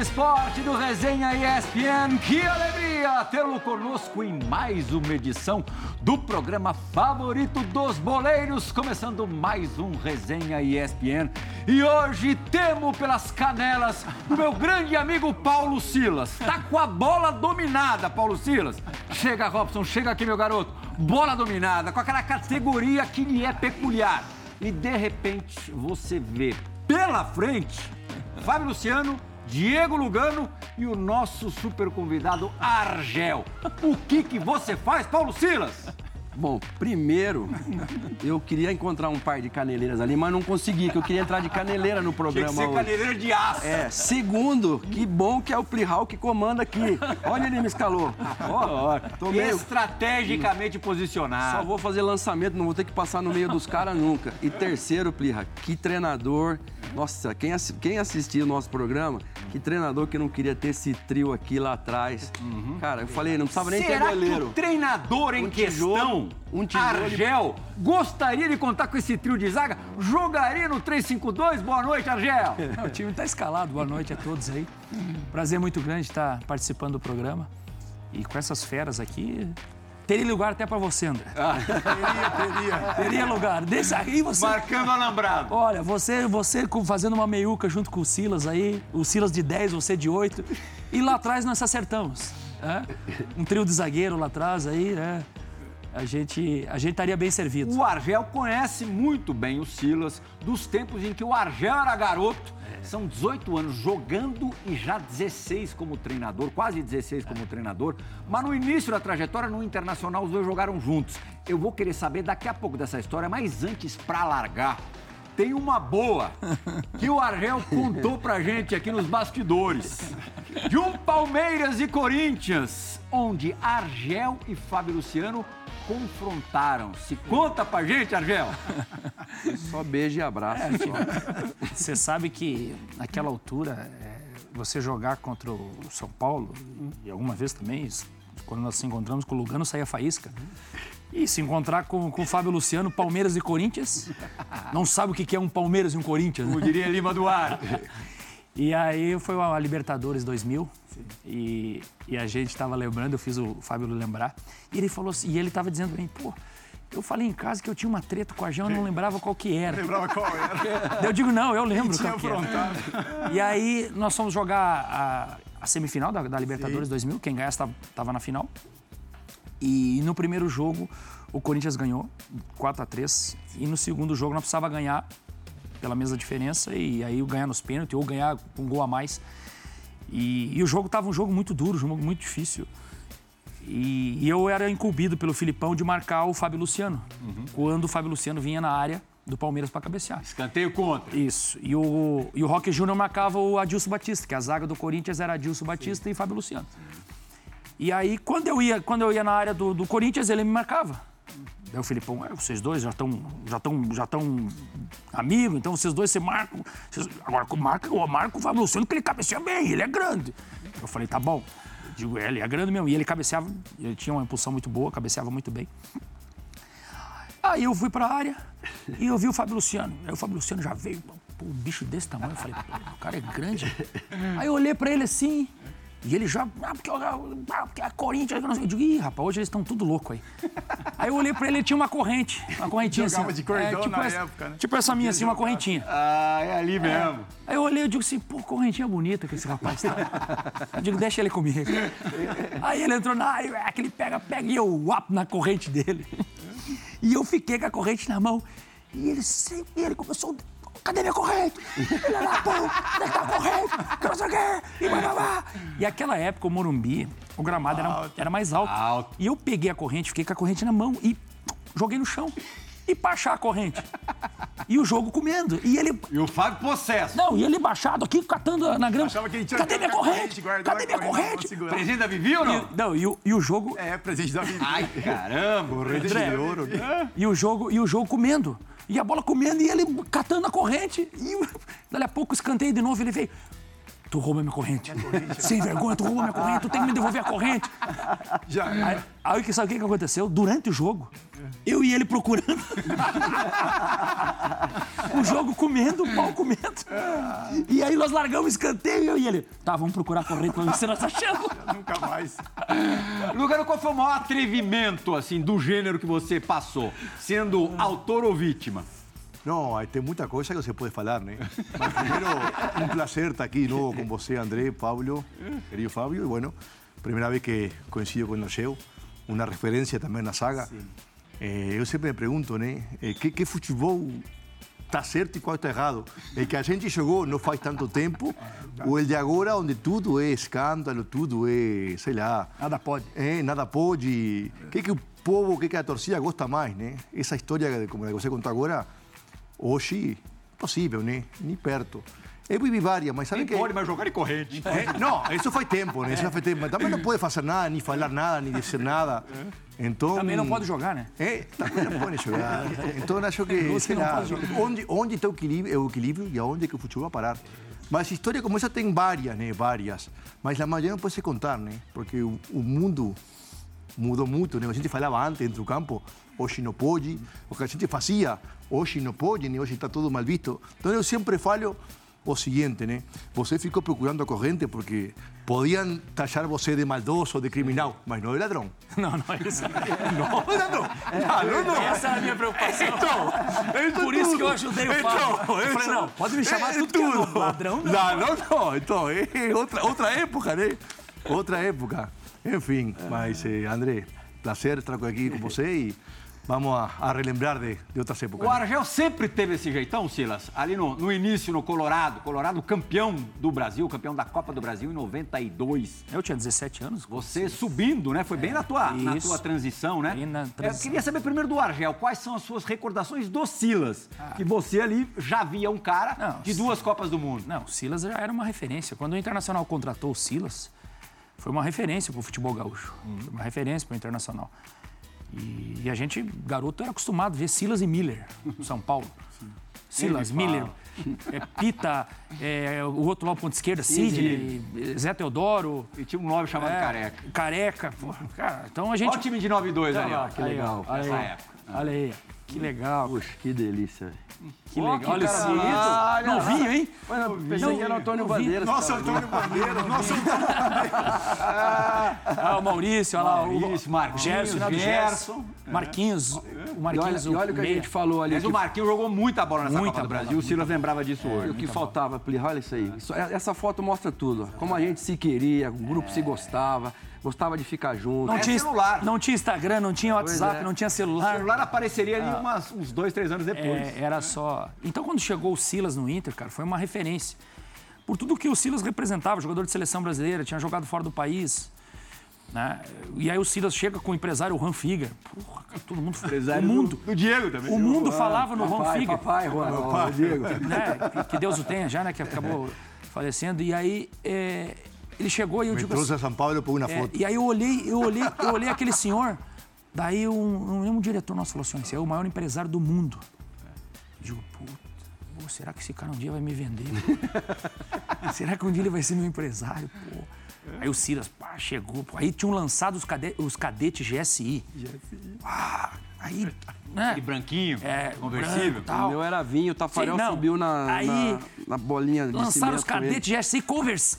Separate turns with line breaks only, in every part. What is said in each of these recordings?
esporte do Resenha ESPN. Que alegria tê-lo conosco em mais uma edição do programa favorito dos boleiros, começando mais um Resenha ESPN. E hoje temo pelas canelas o meu grande amigo Paulo Silas. Tá com a bola dominada, Paulo Silas. Chega, Robson, chega aqui, meu garoto. Bola dominada, com aquela categoria que lhe é peculiar. E de repente você vê pela frente Fábio Luciano, Diego Lugano e o nosso super convidado Argel. O que, que você faz, Paulo Silas?
Bom, primeiro, eu queria encontrar um par de caneleiras ali, mas não consegui, que eu queria entrar de caneleira no programa
Tinha que ser
hoje.
caneleira de aço.
É, segundo, que bom que é o Plihal que comanda aqui. Olha ele me escalou. Ó, tô meio...
Estrategicamente
Só
posicionado.
vou fazer lançamento, não vou ter que passar no meio dos caras nunca. E terceiro, Plirra, que treinador. Nossa, quem, assi- quem assistiu o nosso programa, que treinador que não queria ter esse trio aqui lá atrás. Cara, eu falei, não precisava nem ter
Será que
goleiro.
o treinador em questão,
um
Argel, gostaria de contar com esse trio de zaga? Jogaria no 3-5-2? Boa noite, Argel.
Não, o time está escalado. Boa noite a todos aí. Prazer muito grande estar participando do programa. E com essas feras aqui, teria lugar até para você, André. Teria, teria. Teria lugar. Deixa aí você.
Marcando alambrado.
Olha, você, você fazendo uma meiuca junto com o Silas aí, o Silas de 10, você de 8. E lá atrás nós acertamos. né? Um trio de zagueiro lá atrás aí, né? A gente, a gente estaria bem servido.
O Argel conhece muito bem o Silas, dos tempos em que o Argel era garoto. São 18 anos jogando e já 16 como treinador, quase 16 como treinador. Mas no início da trajetória no Internacional, os dois jogaram juntos. Eu vou querer saber daqui a pouco dessa história, mas antes, pra largar, tem uma boa que o Argel contou pra gente aqui nos bastidores. De um Palmeiras e Corinthians, onde Argel e Fábio Luciano confrontaram-se. Conta pra gente, Argel.
Só beijo e abraço. só.
Você sabe que naquela altura, é, você jogar contra o São Paulo, e alguma vez também, isso, quando nós nos encontramos com o Lugano, saía faísca. E se encontrar com, com o Fábio Luciano, Palmeiras e Corinthians, não sabe o que que é um Palmeiras e um Corinthians, né?
Como diria Lima Duarte.
E aí foi a Libertadores 2000 e, e a gente tava lembrando, eu fiz o Fábio lembrar, e ele falou assim, e ele tava dizendo pra mim, pô, eu falei em casa que eu tinha uma treta com a Jean, eu não lembrava qual que era.
Lembrava qual era?
Eu digo, não, eu lembro qual que era. E aí nós fomos jogar a, a semifinal da, da Libertadores 2000, quem ganhasse estava na final. E no primeiro jogo o Corinthians ganhou 4 a 3 e no segundo jogo nós precisava ganhar pela mesma diferença e aí ganhar nos pênaltis ou ganhar com um gol a mais. E, e o jogo estava um jogo muito duro, um jogo muito difícil. E, e eu era incumbido pelo Filipão de marcar o Fábio Luciano, quando o Fábio Luciano vinha na área do Palmeiras para cabecear.
Escanteio contra.
Isso. E o, e o Roque Júnior marcava o Adilson Batista, que a zaga do Corinthians era Adilson Batista e Fábio Luciano. E aí, quando eu ia, quando eu ia na área do, do Corinthians, ele me marcava. Daí o Filipão, "Ah, vocês dois já estão já tão, já tão amigos, então vocês dois se marcam. Vocês- agora marca, marca o Fábio Luciano, que ele cabeceia bem, ele é grande. Eu falei, tá bom. Eu digo, é, ele é grande mesmo. E ele cabeceava, ele tinha uma impulsão muito boa, cabeceava muito bem. Aí eu fui pra área e eu vi o Fábio Luciano. Aí o Fábio Luciano já veio, pô, um bicho desse tamanho. Eu falei, o cara é grande. Aí eu olhei pra ele assim, e ele já, ah, porque, ah, porque é Corinthians, eu digo, ih, rapaz, hoje eles estão tudo louco aí. Aí eu olhei pra ele, ele tinha uma corrente, uma correntinha
Jogava
assim.
de cordão
tipo
na
essa,
época, né?
Tipo essa minha assim, uma correntinha.
Ah, é ali mesmo.
Aí eu olhei e digo assim, pô, correntinha bonita que esse rapaz tá. Eu digo, deixa ele comigo. Aí ele entrou na área, é, que ele pega, pega, e eu uap na corrente dele. E eu fiquei com a corrente na mão. E ele sempre, e ele começou, cadê minha corrente? Ele lá, pô, onde é que tá a corrente? Que não sei o quê, e blá. E aquela época, o Morumbi, o gramado era, era mais alto.
Alto.
E eu peguei a corrente, fiquei com a corrente na mão e joguei no chão. E achar a corrente. E o jogo comendo. E ele
E o Fábio possesso.
não, e ele baixado aqui, catando na grama.
Achava que ele tinha
Cadê minha
corrente,
Cadê minha
corrente.
Presente da Vivi ou não?
Não, e o, e o jogo.
É, presente da vida.
Ai, caramba.
Presente de ouro.
E o jogo, e o jogo comendo. E a bola comendo e ele catando a corrente. E dali a pouco escanteio de novo, ele veio. Tu roubou minha corrente. Sem vergonha, tu roubou minha corrente, tu tem que me devolver a corrente.
Já.
Aí, aí que- sabe o que que aconteceu? Durante o jogo, eu e ele procurando. o jogo comendo, o pau comendo. E aí nós largamos o escanteio, eu e ele. Tá, vamos procurar a corrente pra ver se nós achamos.
Nunca mais.
Lugano, qual foi o maior atrevimento, assim, do gênero que você passou? Sendo autor ou vítima?
No, hay tem muita coisa que você pode falar, né? Mas primeiro, um prazer estar aqui de novo com você, André, Pablo, querido Fábio. E bueno, primeira vez que coincido com o seu, uma referência também na saga. Eh, eu sempre me pergunto, né? eh, que, que futebol está certo e qual está errado? É que a gente jogou não faz tanto tempo, ou el de agora, onde tudo é escândalo, tudo é, sei lá,
Nada pode.
É, nada pode. O que, que o povo, o que, que a torcida gosta mais, né? Essa história, como a que você contou agora, hoje, impossível, né? Nem perto. Eu vivi várias, mas sabe
Nem
que...
pode mais jogar de corrente.
É, não, isso faz tempo, né? Isso já faz tempo. Mas também não pode fazer nada, nem falar nada, nem dizer nada. Então...
Também não pode jogar, né?
É, também não pode jogar. Então, acho que, sei lá, onde, onde está o equilíbrio, o equilíbrio e aonde que o futebol vai parar. Mas história como essa tem várias, né? Várias. Mas a maioria não pode se contar, né? Porque o, o mundo mudou muito, né? A gente falava antes dentro do campo, hoje não pode. O que a gente fazia, hoje não pode, né? Hoje está tudo mal visto. Então, eu sempre falo o seguinte, né? Você ficou procurando a corrente porque podiam taxar você de maldoso, de criminal, mas não de ladrão.
Não, não é isso.
Não, de ladrão. Ladrão não.
Essa é a minha preocupação.
Então,
Por isso que eu ajudei o Fábio. Eu falei, não, pode me chamar tudo que é. Ladrão, não.
Ladrão não. Então, é outra, outra época, né? Outra época. Enfim, mas, eh, André, prazer estar aqui com você e vamos a, a relembrar de, de outras épocas.
O Argel sempre teve esse jeitão, Silas? Ali no, no início, no Colorado. Colorado campeão do Brasil, campeão da Copa do Brasil em 92.
Eu tinha 17 anos.
Você subindo, né? Foi bem na tua, na tua transição, né?
Bem na
Eu
transição.
queria saber primeiro do Argel, quais são as suas recordações do Silas? Que você ali já via um cara
Ah. Não,
de duas Copas do Mundo.
Não, o Silas já era uma referência. Quando o Internacional contratou o Silas, foi uma referência para o futebol gaúcho. Foi uma referência para o Internacional. E, e a gente, garoto, era acostumado a ver Silas e Miller no São Paulo. Silas,
Nem me
Miller, é, Pita, é, o outro lá, ponta esquerda, Sidney, Zé Teodoro.
E tinha um nome chamado
é,
Careca.
Careca. pô, cara, então a gente...
Olha o time de 92 ali, ó. Que
aí,
legal.
olha
Nessa
aí,
época.
Olha aí, que legal.
Puxa, que delícia.
Que legal. Olha
bonito.
Não vi, hein?
Mas eu pensei que era o Antônio. Bandeiras.
Nossa, Antônio Bandeira, nossa,
Ah, o Maurício, olha lá.
Maurício,
o
Marquinhos,
Gerson, né,
Gerson.
Gerson. Marquinhos, o
E olha,
Marquinhos,
e olha o que a gente falou ali.
Mas o Marquinhos jogou muita bola nessa
Muita
Copa do
bola,
Brasil. O Silas lembrava disso hoje.
O que faltava, Plirra, olha isso aí. Isso- é- essa foto mostra tudo. Como a gente se queria, o grupo se gostava, gostava de ficar junto.
Não
É
tinha,
celular.
não tinha Instagram, não tinha WhatsApp,
é.
não tinha
O
celular.
celular apareceria ali umas- uns dois, três anos depois.
É, era só. Então, quando chegou o Silas no Inter, cara, foi uma referência. Por tudo que o Silas representava, jogador de seleção brasileira, tinha jogado fora do país. Né? E aí o Silas chega com o empresário Juan Figa. Porra, cara, todo mundo. o mundo,
Do Diego também.
o mundo falava no Juan
Papai,
Figa.
papai, Juan, ó, Diego.
né? que- Que Deus o tenha já, né? Que acabou falecendo. E aí é, ele chegou e eu
Me
digo
trouxe
assim,
a São Paulo por uma
é,
foto.
e aí eu olhei, eu olhei, eu olhei aquele senhor. Daí um, um, um diretor nosso falou assim: esse é o maior empresário do mundo. Eu digo, puta, pô, será que esse cara um dia vai me vender? será que um dia ele vai ser meu empresário? Pô. Aí o Silas, pá, chegou. Pô. Aí tinham lançado os, cade- os cadetes GSI. Ah, aí, né?
E branquinho,
É,
conversível.
branco,
O meu era vinho, o Tafarel
Sim,
subiu na,
Aí,
na, na bolinha de
Lançaram os cadetes GSI convers...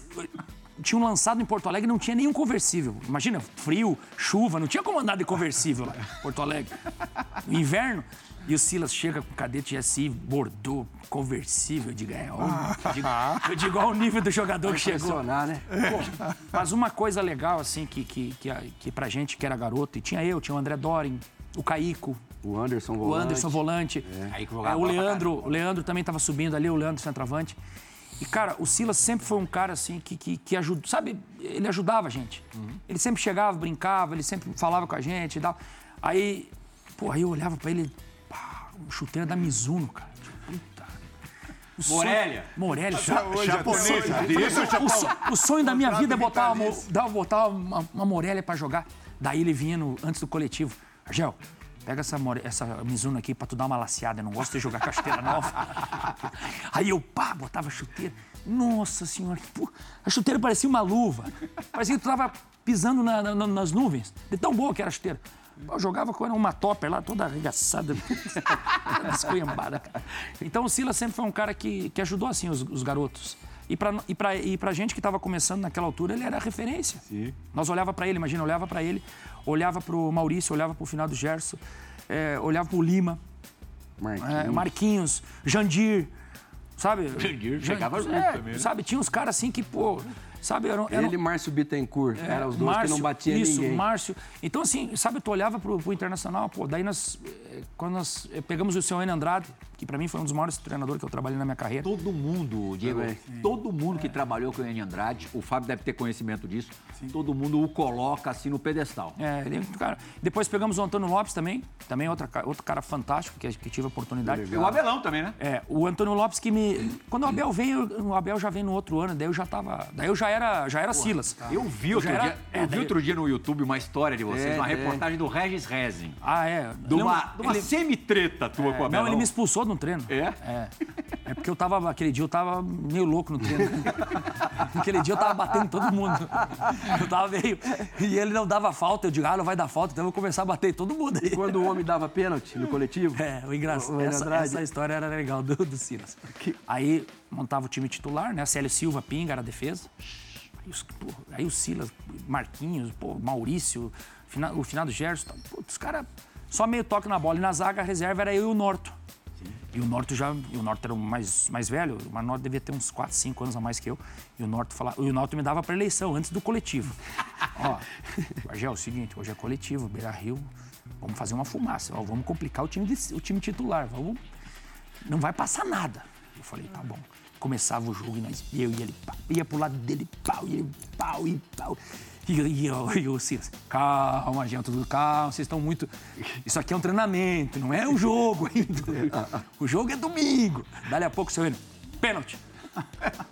Tinham lançado em Porto Alegre e não tinha nenhum conversível. Imagina, frio, chuva, não tinha como andar de conversível lá em Porto Alegre. No inverno. E o Silas chega com cadete GSI, Bordeaux, conversível. Eu digo, é, ó, eu digo, eu digo, ó o nível do jogador que chegou.
Né?
Pô, mas uma coisa legal, assim, que, que, que, a- que pra gente que era garoto, e tinha eu, tinha o André Dorin, o Caico,
O Anderson
o
volante.
Anderson volante. É,
jogava
o Leandro, o Leandro também estava subindo ali, o Leandro centroavante. E, cara, o Silas sempre foi um cara assim que, que, que ajuda, sabe, ele ajudava a gente. Ele sempre chegava, brincava, ele sempre falava com a gente e tal. Aí, pô, aí eu olhava pra ele, pá, um chuteiro da Mizuno, cara. Sonho-
Morelia.
Morelia,
ao
o,
Japão.
so- o sonho da minha vida é botar, uma, botar uma, uma Morelia pra jogar. Daí ele vinha no- antes do coletivo. Argel, pega essa, essa Mizuno aqui pra tu dar uma laceada. Eu não gosto de jogar chuteira nova. Aí eu, pá, botava a chuteira. Nossa senhora, pô, a chuteira parecia uma luva. Parecia que tu tava pisando na- na- nas nuvens. De tão boa que era a chuteira. Eu jogava com uma topper lá, toda arregaçada, esculhambada. cara. Então o Silas sempre foi um cara que, que ajudou assim os, os garotos. E pra, e, pra, e pra gente que tava começando naquela altura, ele era referência. Nós olhava pra ele, imagina, olhava pra ele, olhava pro Maurício, olhava pro final do Gerson, é, olhava pro Lima,
Marquinhos.
é, Marquinhos, Jandir, sabe?
Jandir
Jan-
chegava junto
é,
também, né?
Sabe, tinha uns caras assim que, pô, sabe, eram, eram
Ele e Márcio Bittencourt. eram os dois que não batiam
É, isso,
ninguém.
Márcio. Então, assim, sabe, tu olhava pro, pro Internacional, pô, daí nós, eh, quando nós pegamos o seu N. Andrade, que pra mim foi um dos maiores treinadores que eu trabalhei na minha carreira.
Todo mundo, Diego,
Também.
todo mundo que trabalhou com o N. Andrade, o Fábio deve ter conhecimento disso, todo mundo o coloca assim no pedestal.
É, ele é cara. Depois pegamos o Antônio Lopes também, também outra, outro cara fantástico que, que tive a oportunidade.
E o Abelão também, né?
É, o Antônio Lopes que me. Quando o Abel veio, o Abel já veio no outro ano, daí eu já tava. Daí eu já era, já era Silas.
Eu vi,
Eu
outro
já era-
dia,
é,
eu vi
daí-
outro dia no YouTube uma história de vocês,
É,
uma
é.
reportagem do Regis Rezin.
Ah, é.
De uma,
Lembra-
de uma
ele-
semi-treta tua com o Abelão.
Não, ele me expulsou no treino.
É?
É. É porque eu tava, aquele dia eu tava meio louco no treino. aquele dia eu tava batendo todo mundo. Eu tava meio. E ele não dava falta, eu digo, ah, não vai dar falta, então eu vou começar a bater todo mundo aí.
Quando o homem dava pênalti no coletivo.
É, o engraçado. Essa, essa história era legal do, do Silas. Aí montava o time titular, né? Célio Silva, Pinga era a defesa. Aí, os, aí o Silas, Marquinhos, pô, Maurício, o final do Gerson. os caras só meio toque na bola. E na zaga, a reserva era eu e o Norto. E o Norto já. E o Norto era o mais, mais velho, o Norto devia ter uns 4, 5 anos a mais que eu. E o Norto falava. E o Norto me dava para eleição antes do coletivo. Ó, Argel, é o seguinte, hoje é coletivo, Beira Rio. Vamos fazer uma fumaça. Ó, vamos complicar o time, de- o time titular. Vamos, não vai passar nada. Eu falei, tá bom. Começava o jogo e nós, eu e ele, pau, ia pro lado dele, pau, e ele, pau, e pau. E, e, eu- e o Silas, calma, gente, tudo calma, vocês estão muito. Isso aqui é um treinamento, não é um jogo ainda. O jogo é domingo. Dali a pouco, seu Enio, pênalti.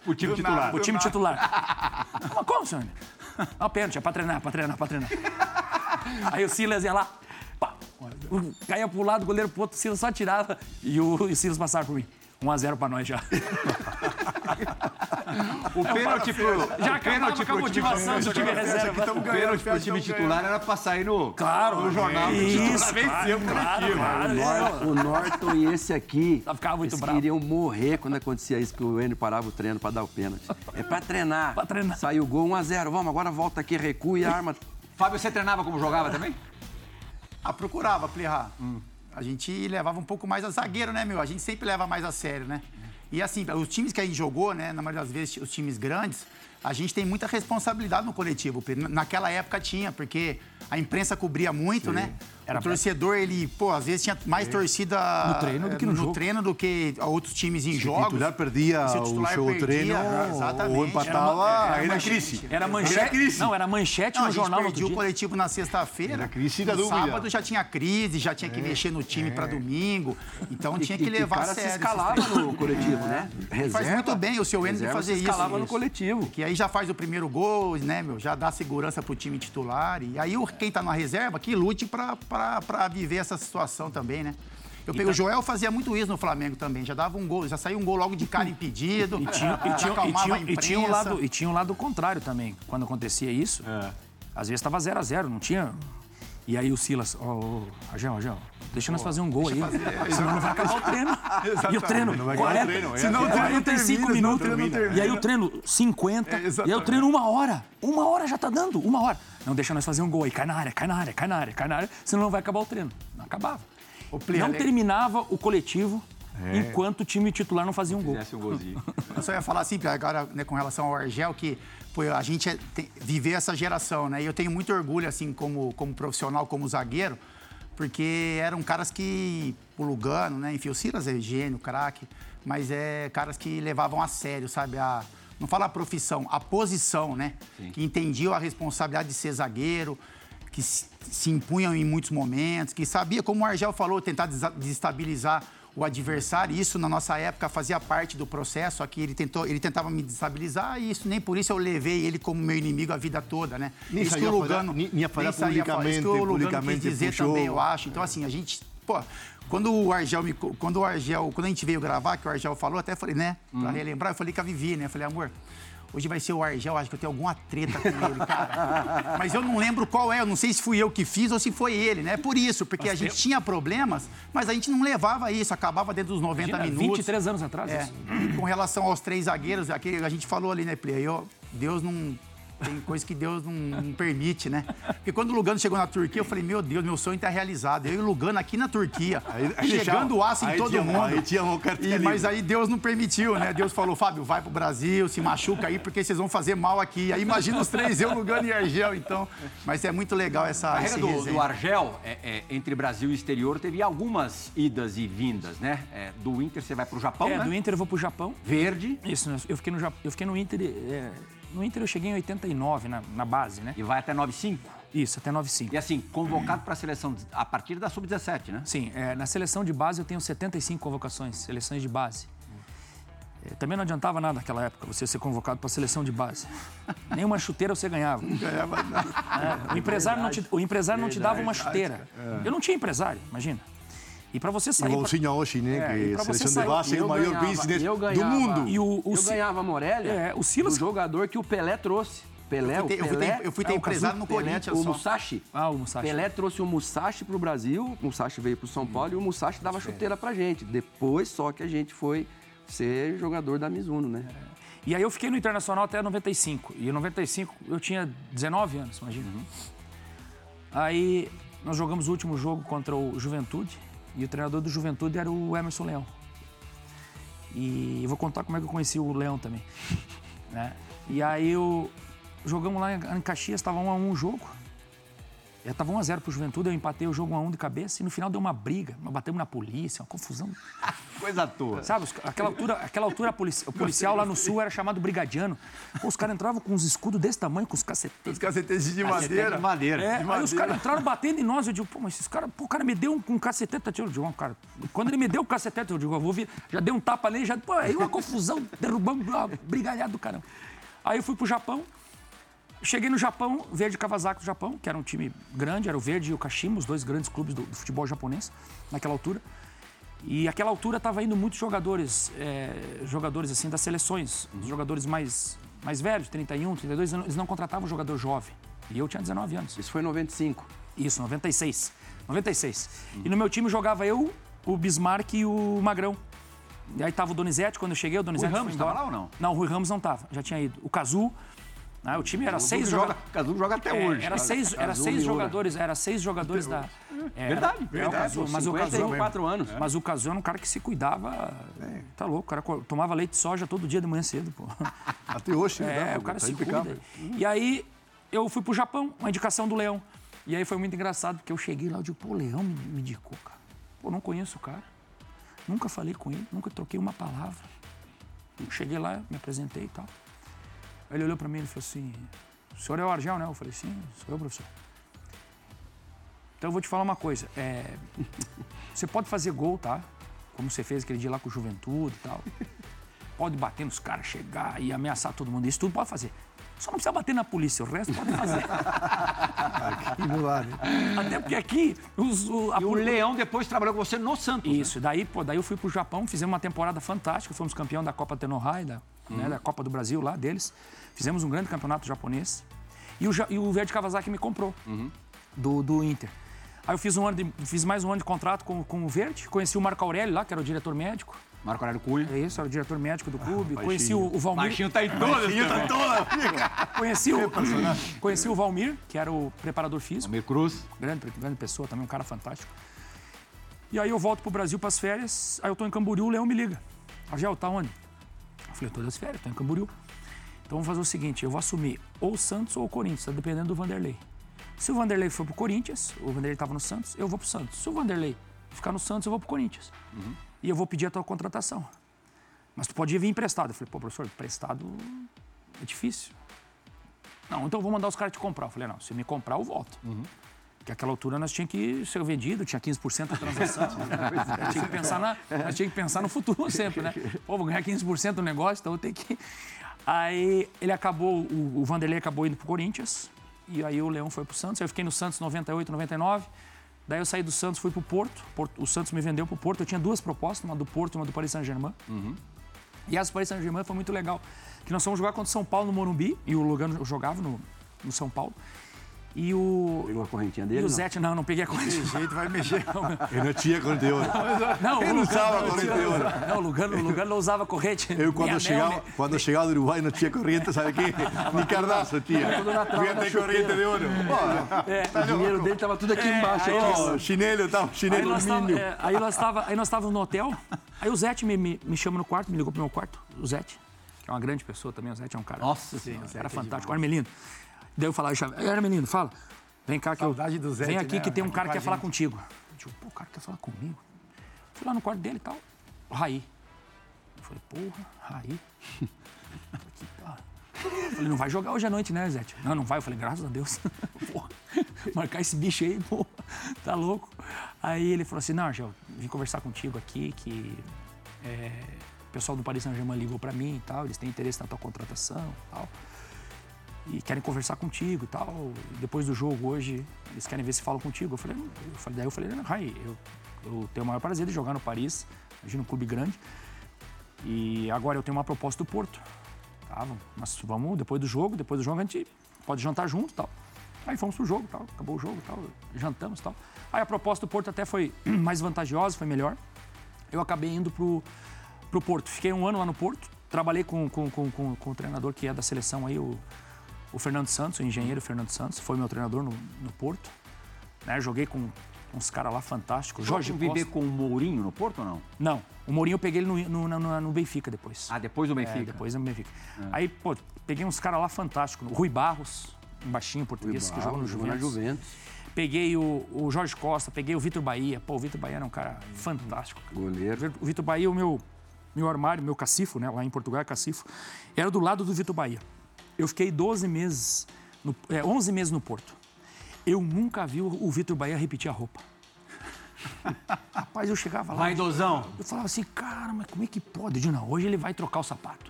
O time titular.
O time titular. Mas como, senhor? Não, pênalti, é pra treinar, é pra treinar, é pra treinar. Aí o Silas ia lá, pá, caía pro lado, o goleiro pro outro, o Silas só tirava e o, e o Silas passava por mim. 1x0 pra nós já.
O pênalti pro.
Já
o pênalti
com a
time-
motivação do time reserva.
O pênalti pro time titular era pra sair no.
Claro.
No jornal.
Isso,
Venceu o
claro,
coletivo.
claro,
O. Nor- o Norton e esse aqui.
Ficava muito
eles
bravo.
queriam morrer quando acontecia isso, que o Enio parava o treino pra dar o pênalti. É pra treinar.
Pra treinar.
Saiu o gol 1x0. Vamos, agora volta aqui, recua e arma.
Fábio, você treinava como jogava também?
Ah, procurava, Plirra. A gente levava um pouco mais a zagueiro, né, meu? A gente sempre leva mais a sério, né? E assim, os times que a gente jogou, né, na maioria das vezes, os times grandes, a gente tem muita responsabilidade no coletivo. Naquela época tinha, porque a imprensa cobria muito, né?
Era
o torcedor, ele, pô, às vezes tinha mais torcida
No treino do que no
eh,
jogo.
treino do que outros times em
Se o
jogos.
titular perdia
Se
o
titular
seu
perdia,
treino
exatamente.
ou empatava,
Era
aí era
manchete.
crise.
Era
Era
manchete.
crise.
Não, era manchete
Não,
no
a gente
jornal no
perdia o
dia.
coletivo na sexta-feira.
Era crise da
no
dúvida.
sábado já tinha crise, já tinha que mexer no time pra domingo. Então tinha que
E- e
levar
o
a sério.
se escalava no coletivo, né? Reserva,
Faz muito bem o seu
reserva
fazer
se
isso.
escalava no coletivo.
Que aí já faz o primeiro gol, né, meu? Já dá segurança pro time titular. E aí o- quem tá na reserva, que lute pra viver essa situação também, né? Eu peguei, O Joel fazia muito isso no Flamengo também. Já dava um gol, já saiu um gol logo de cara impedido.
E tinha, e, tinha, e,
acalmava
tinha, e, tinha um lado, e tinha um lado contrário também. Quando acontecia isso, às vezes tava 0 a 0 não tinha. E aí o Silas, ó, ô, Agel, Agel, deixa nós fazer um gol aí. Senão não vai acabar o treino. E o treino,
Não vai acabar o
40,
treino, é.
senão o treino 45
termina,
minutos.
treino não termina.
E aí o treino 50. e aí o treino uma hora. Uma hora já tá dando, uma hora. Não deixa nós fazer um gol aí. Cai na área, cai na área, cai na área, cai na área. Senão não vai acabar o treino. Não acabava.
Play,
Não terminava o coletivo enquanto o time titular não fazia um gol.
Um golzinho.
Eu só ia falar assim, agora, né, com relação ao Argel, que pô, a gente é, tem, viver essa geração, né? E eu tenho muito orgulho, assim, como, como profissional, como zagueiro, porque eram caras que, o Lugano, né? Enfim, o Silas é gênio, craque, mas é caras que levavam a sério, sabe? A, não fala a profissão, a posição, né? Que entendiam a responsabilidade de ser zagueiro, que se, impunham em muitos momentos, que sabia, como o Argel falou, tentar desestabilizar o adversário. Isso, na nossa época, fazia parte do processo. Aqui ele, tentou, ele tentava me destabilizar e isso nem por isso eu levei ele como meu inimigo a vida toda, né?
Nem
isso que o
a falar-
Lugano,
nem- nem falar
falar. Isso que o
publicamente,
Lugano
publicamente
quis dizer
pro
também, eu acho. Então, assim, a gente... Pô, quando o Argel me... Quando o Argel... Quando a gente veio gravar, que o Argel falou, até falei, né? Pra relembrar, eu falei com a Vivi, né? Eu falei, amor... Hoje vai ser o Argel, acho que eu tenho alguma treta com ele, cara. Mas eu não lembro qual é, eu não sei se fui eu que fiz ou se foi ele, né? Por isso, porque a gente tinha problemas, mas a gente não levava isso, acabava dentro dos 90
Imagina,
minutos.
23 anos atrás.
É,
isso.
e com relação aos três zagueiros, aquele, a gente falou ali, né, Play? Eu, Deus não. Tem coisa que Deus não, não permite, né? Porque quando o Lugano chegou na Turquia, eu falei, meu Deus, meu sonho está realizado. Eu e o Lugano aqui na Turquia, chegando o aço em
aí
todo
tinha-
mundo.
aí tinha cartinha
E- mas aí Deus não permitiu, né? Deus falou, Fábio, vai pro Brasil, se machuca aí, porque vocês vão fazer mal aqui. Aí imagina os três, eu, Lugano e Argel, então. Mas é muito legal essa.
A regra do, do Argel, é, é, entre Brasil e exterior, teve algumas idas e vindas, né? É, do Inter você vai pro Japão,
É,
né?
do Inter eu vou pro Japão.
Verde
Isso, né? eu fiquei no, eu fiquei no Inter. é, no Inter eu cheguei em 89, na, na base, né?
e vai até 95.
Isso, até 95.
E assim, convocado para a seleção a partir da sub-17, né?
Sim, é, na seleção de base eu tenho 75 convocações, seleções de base. É, também não adiantava nada naquela época você ser convocado para a seleção de base. Nenhuma chuteira você ganhava. É, o empresário, não te, o empresário não te dava uma chuteira. Eu não tinha empresário, imagina. E para você sair. pra-
Igualzinho hoje, né?
É, e
que
você
seleção de base é o maior
ganhava-
business do mundo.
E o, o
eu ganhava Morelia
É, o Silas-
do jogador que o Pelé trouxe. Pelé,
Eu fui ter-
o
eu fui ter-
Pelé,
eu fui ter
é, o
empresário
Kazu-
no
Pelé,
Corinthians
O
só.
Musashi.
Ah, o Musashi.
Pelé trouxe o Musashi pro Brasil, o Musashi veio pro São Paulo e o Musashi dava chuteira pra gente. Depois só que a gente foi ser jogador da Mizuno, né?
E aí eu fiquei no Internacional até 95. E em 95 eu tinha 19 anos, imagina. Aí nós jogamos o último jogo contra o Juventude. E o treinador do Juventude era o Emerson Leão. E eu vou contar como é que eu conheci o Leão também. né? E aí eu, jogamos lá em Caxias, estava 1 a 1 o jogo. Já estava 1 a 0 pro Juventude, eu empatei o jogo 1 a 1 de cabeça e no final deu uma briga, nós batemos na polícia, uma confusão.
Coisa à toa.
Sabe, os- aquela altura, aquela altura polici- o policial lá no sul era chamado brigadiano. Pô, os caras entravam com uns escudos desse tamanho, com os cacetetes.
Os cacetetes de madeira.
de madeira.
É,
de
aí os
madeira.
caras entraram batendo em nós. Eu digo, pô, mas esses caras, pô, o cara me deu um, um cacetete. Eu digo, "Ó, cara. Quando ele me deu o cacetete, eu digo, eu vou vir. Já dei um tapa nele, já. Pô, aí uma confusão, derrubamos, uma brigalhada do caramba. Aí eu fui pro Japão. Cheguei no Japão, Verde Kawasaki do Japão, que era um time grande, era o Verde e o Kashima, os dois grandes clubes do, do futebol japonês, naquela altura. E aquela altura estava indo muitos jogadores, é, jogadores assim das seleções, os jogadores mais, mais velhos, 31, 32 anos, eles não contratavam jogador jovem. E eu tinha 19 anos.
Isso foi em 95.
Isso, 96. 96. E no meu time jogava eu, o Bismarck e o Magrão. E aí tava o Donizete, quando eu cheguei, o Donizete
Ramos
foi
tava
embora.
lá ou não?
Não, o Rui Ramos não tava, já tinha ido. O Cazu, né, o time era seis
joga,
jogadores.
Cazu joga até hoje.
Era seis, era seis jogadores, era seis jogadores da. É,
Verdade,
é, o Cazu, mas o Cazu,
54 anos.
mas o Cazu era um cara que se cuidava. Tá louco, o cara tomava leite de soja todo dia de manhã cedo, pô.
Até hoje,
É,
né?
o cara
Tá
se cuida. E aí eu fui pro Japão, uma indicação do Leão. E aí foi muito engraçado, porque eu cheguei lá e digo, pô, o Leão me, me indicou, cara. Pô, não conheço o cara. Nunca falei com ele, nunca troquei uma palavra. Eu cheguei lá, me apresentei e tal. Ele olhou pra mim e falou assim, o senhor é o Argel, né? Eu falei, sim, sou eu, professor. Então eu vou te falar uma coisa. é, você pode fazer gol, tá? Como você fez aquele dia lá com o Juventude e tal. Pode bater nos caras, chegar e ameaçar todo mundo. Isso tudo pode fazer. Só não precisa bater na polícia, o resto pode fazer.
Mudar, né?
Até porque aqui os, o, a
E o Leão depois trabalhou com você no Santos. né?
Isso, daí, pô, daí eu fui pro Japão, fizemos uma temporada fantástica, fomos campeão da Copa Tenohai, da, né, da Copa do Brasil lá deles. Fizemos um grande campeonato japonês. E o, e o Verde Kawasaki me comprou do, do Inter. Aí eu fiz, um ano de- fiz mais um ano de contrato com, com o Verde, conheci o Marco Aurélio lá, que era o diretor médico.
Marco Aurélio Cunha.
É isso, era o diretor médico do clube. conheci o, o Valmir.
Baixinho tá em todas. também.
Conheci o, conheci o Valmir, que era o preparador físico.
Almir Cruz.
grande, grande pessoa também, um cara fantástico. E aí eu volto pro Brasil pras férias, aí eu tô em Camboriú, o Leão me liga. Argel, tá onde? Eu falei, eu tô das férias, tô em Camboriú. Então vamos fazer o seguinte, eu vou assumir ou Santos ou Corinthians, tá dependendo do Vanderlei. Se o Vanderlei for pro Corinthians, o Vanderlei tava no Santos, eu vou pro Santos. Se o Vanderlei ficar no Santos, eu vou pro Corinthians. E eu vou pedir a tua contratação. Mas tu pode vir emprestado. Eu falei, pô, professor, emprestado é difícil. Não, então eu vou mandar os caras te comprar. Eu falei, não, se me comprar, eu volto. porque aquela altura nós tínhamos que ser vendido, tinha 15% da transação. Nós tinha que pensar na, nós tinha que pensar no futuro sempre, né? Pô, vou ganhar 15% do negócio, então eu tenho que. Aí ele acabou, o, o Vanderlei acabou indo pro Corinthians, e aí o Leão foi pro Santos. Aí eu fiquei no Santos 98, 99. Daí eu saí do Santos, fui pro Porto. Porto o Santos me vendeu pro Porto. Eu tinha duas propostas, uma do Porto e uma do Paris Saint-Germain. E essa Paris Saint-Germain foi muito legal. Que nós fomos jogar contra o São Paulo no Morumbi, e o Lugano jogava no, no São Paulo. E o.
Pegou a correntinha
E
dele?
o
não?
Zete, não, não peguei a corrente.
jeito vai mexer.
Eu não tinha corrente de ouro.
Não,
Eu
o
não usava corrente de ouro.
não, o Lugano, o Lugano não usava corrente.
Eu, quando
anel,
chegava,
nem-
quando chegava do Uruguai, não tinha corrente, sabe quem? Nem cardaço tinha. Ia ter corrente de ouro.
O dinheiro dele tava tudo aqui embaixo.
aí nós-
ó.
Chinelo,
Aí
chinelo
nós, tava,
alumínio.
é, aí, nós tava, aí nós estávamos no hotel, aí o Zete me, me, me chama no quarto, me ligou pro meu quarto, o Zete, que é uma grande pessoa também, o Zete é um cara.
Nossa Senhora.
era fantástico, o Armelino. Daí eu falava, "Ei, Armelino, fala. Vem cá que eu.
Saudade do Zete,
Vem aqui
né?
que tem um cara que quer falar contigo. Eu digo, pô, o cara quer falar comigo. Fui lá no quarto dele e tal. O Raí. Eu falei, porra, Raí. Que. Eu falei, não vai jogar hoje à noite, né, Zete? Não, não vai. Eu falei, graças a Deus. Porra, marcar esse bicho aí, pô, tá louco. Aí ele falou assim, não, Argel, vim conversar contigo aqui que é, o pessoal do Paris Saint-Germain ligou pra mim e tal, eles têm interesse na tua contratação e tal. E querem conversar contigo e tal. Depois do jogo hoje, eles querem ver se falam contigo. Eu falei, eu falei daí eu falei, Rai, eu, eu tenho o maior prazer de jogar no Paris, imagina um clube grande. E agora eu tenho uma proposta do Porto. Tá, mas vamos, depois do jogo, depois do jogo a gente pode jantar junto tal. Aí fomos pro jogo, tal, acabou o jogo tal, jantamos tal. Aí a proposta do Porto até foi mais vantajosa, foi melhor. Eu acabei indo pro, pro Porto. Fiquei um ano lá no Porto, trabalhei com, com, com, com, com o treinador que é da seleção aí, o, o Fernando Santos, o engenheiro Fernando Santos, foi meu treinador no, no Porto. Né, joguei com uns caras lá fantásticos. Jorge Costa.
com o Mourinho no Porto ou não?
Não, o Mourinho eu peguei ele no, no, no, no Benfica depois.
Ah, depois do Benfica.
É, depois no Benfica. Aí, pô, peguei uns caras lá fantásticos. O Rui Barros, um baixinho português que jogou no Juventus.
Juventus.
Peguei o, o Jorge Costa, peguei o Vitor Bahia. Pô, o Vitor Bahia era um cara fantástico.
Goleiro.
O Vitor Bahia, o meu, meu armário, meu cacifo, né? Lá em Portugal é cacifo. Era do lado do Vitor Bahia. Eu fiquei 12 meses, no, é, 11 meses no Porto. Eu nunca vi o, Vitor Bahia repetir a roupa. Rapaz, eu chegava lá.
Vaidosão.
Eu falava assim, cara, mas como é que pode? Eu digo, não, hoje ele vai trocar o sapato.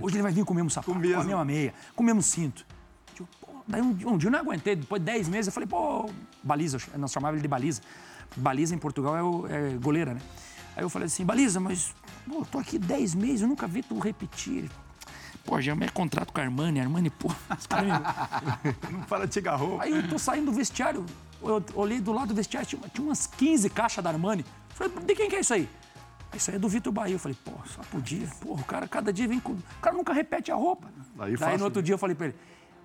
Hoje ele vai vir com o mesmo sapato, com, a mesma meia, com o mesmo cinto. Eu pô, daí um, um dia eu não aguentei, depois de 10 meses eu falei, pô, baliza, nós chamávamos ele de baliza. Baliza em Portugal é, o, é goleira, né? Aí eu falei assim, baliza, mas pô, eu tô aqui 10 meses, eu nunca vi tu repetir. Pô, já é contrato com a Armani, Armani, pô, os caras me...
Não para de chegar roupa.
Aí eu tô saindo do vestiário, eu olhei do lado do vestiário, tinha, tinha umas 15 caixas da Armani. Falei, de quem que é isso aí? "Ah, Isso aí é do Vitor Bahia. Eu falei, pô, só podia. Pô, o cara cada dia vem com. O cara nunca repete a roupa.
Aí
Daí
fácil,
no outro
né?
dia eu falei pra ele,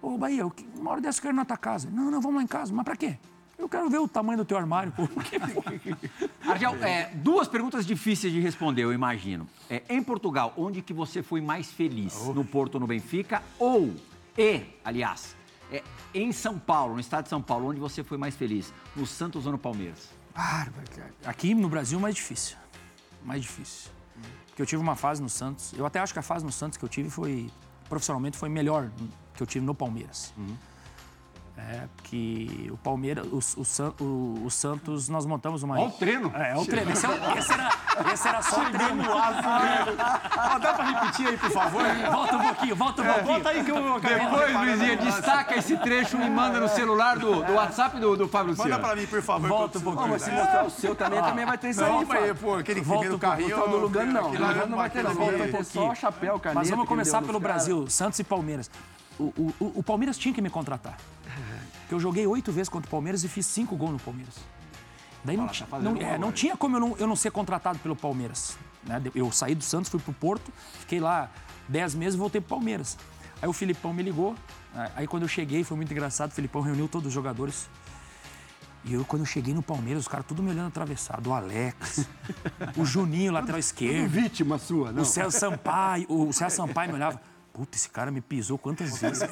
ô Bahia, uma hora dessa eu quero ir na tua casa. Não, não, vamos lá em casa. Mas pra quê? Eu quero ver o tamanho do teu armário, pô.
Argel, é, duas perguntas difíceis de responder, eu imagino. É, em Portugal, onde que você foi mais feliz? No Porto ou no Benfica? Ou, e, aliás, é, em São Paulo, no estado de São Paulo, onde você foi mais feliz? No Santos ou no Palmeiras?
Bárbaro, cara. Aqui no Brasil, mais difícil. Mais difícil. Porque eu tive uma fase no Santos. Eu até acho que a fase no Santos que eu tive foi, profissionalmente, foi melhor que eu tive no Palmeiras. É, porque o Palmeiras, o, o o- o Santos, nós montamos uma.
Ó o treino.
É, é o treino. Esse, é esse era, esse era só o treino.
Ah, dá pra repetir aí, por favor?
Volta um pouquinho, volta um pouquinho.
Volta aí que eu
Depois, Luizinha,
um
destaca esse trecho e manda no celular do, do WhatsApp do, do Fábio
Manda
Luciano.
pra mim, por favor.
Volta um
que
pouquinho.
Se mostrar o seu também, também vai ter isso aí,
Não, mas,
Fábio.
pô, aquele
Volta um pouco,
carrinho...
O do Lugano não. Lugano não vai ter, não. Vai
ali-
ter só chapéu, caneta.
Mas vamos
que
começar pelo. Brasil, Santos e Palmeiras. O, o- o- Palmeiras tinha que me contratar. Porque eu joguei oito vezes contra o Palmeiras e fiz cinco gols no Palmeiras. Daí não, ti- não, é, não tinha como eu não, eu não ser contratado pelo Palmeiras. né? Eu saí do Santos, fui pro Porto, fiquei lá dez meses e voltei pro Palmeiras. Aí o Filipão me ligou. né? Aí quando eu cheguei, foi muito engraçado, o Filipão reuniu todos os jogadores. E eu, quando eu cheguei no Palmeiras, os caras tudo me olhando atravessado. O Alex, o Juninho, lateral esquerdo.
Vítima sua, não.
O César Sampaio, o César Sampaio me olhava, puta, esse cara me pisou quantas vezes?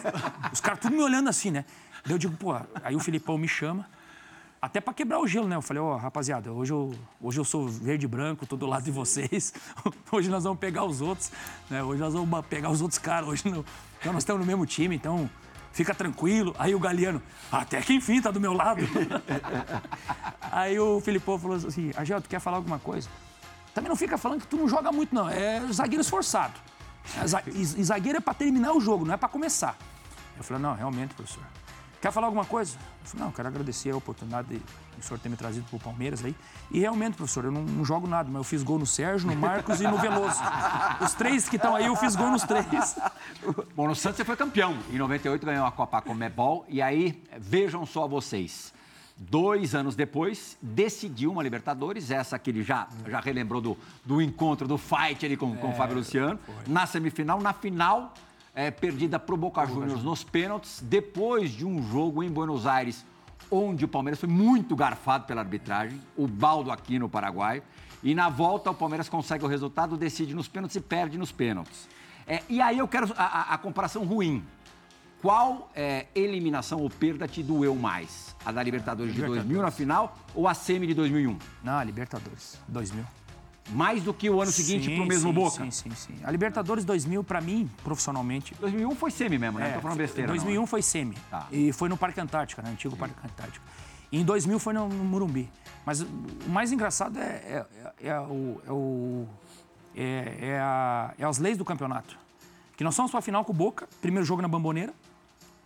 Os caras tudo me olhando assim, né? Daí eu digo, pô, aí o Filipão me chama, até pra quebrar o gelo, né? Eu falei, ó, rapaziada, hoje eu, hoje eu sou verde e branco, tô do lado de vocês. Hoje nós vamos pegar os outros, né? Hoje nós vamos pegar os outros caras. Hoje não... Então nós estamos no mesmo time, então fica tranquilo. Aí o Galeano, até que enfim, tá do meu lado. Aí o Filipão falou assim, Agel, tu quer falar alguma coisa? Também não fica falando que tu não joga muito, não. É zagueiro esforçado. E zagueiro é pra terminar o jogo, não é pra começar. Eu falei, não, realmente, professor. Quer falar alguma coisa? Eu falei, não, quero agradecer a oportunidade de o senhor ter me trazido pro Palmeiras aí. E realmente, professor, eu não, não jogo nada, mas eu fiz gol no Sérgio, no Marcos e no Veloso. Os três que estão aí, eu fiz gol nos três.
Bom, no Santos você foi campeão. Em 98 ganhou a Copa Comebol. E aí, vejam só vocês. Dois anos depois, decidiu uma Libertadores, essa que ele já, já relembrou do, do encontro, do fight ali com, com o Fábio Luciano. Na semifinal, na final, é, perdida para o Boca Juniors nos pênaltis, depois de um jogo em Buenos Aires, onde o Palmeiras foi muito garfado pela arbitragem, o baldo aqui no Paraguai. E na volta, o Palmeiras consegue o resultado, decide nos pênaltis e perde nos pênaltis. É, e aí eu quero a, a- a comparação ruim. Qual é, eliminação ou perda te doeu mais? A da Libertadores de 2000 na final ou a semi de 2001?
Não, Libertadores, 2000.
Mais do que o ano seguinte
Sim,
pro mesmo
sim,
Boca?
Sim, sim, sim. A Libertadores 2000, pra mim, profissionalmente,
2001 foi semi mesmo, né? não tô falando besteira. não,
2001
né?
foi semi.
Tá.
E foi no Parque Antártica, né? Antigo Parque Antártica. E em 2000 foi no, no Morumbi. Mas o mais engraçado é, é, é- é o, é, o- é- é a- é as leis do campeonato. Que nós fomos pra final com o Boca, primeiro jogo na Bamboneira.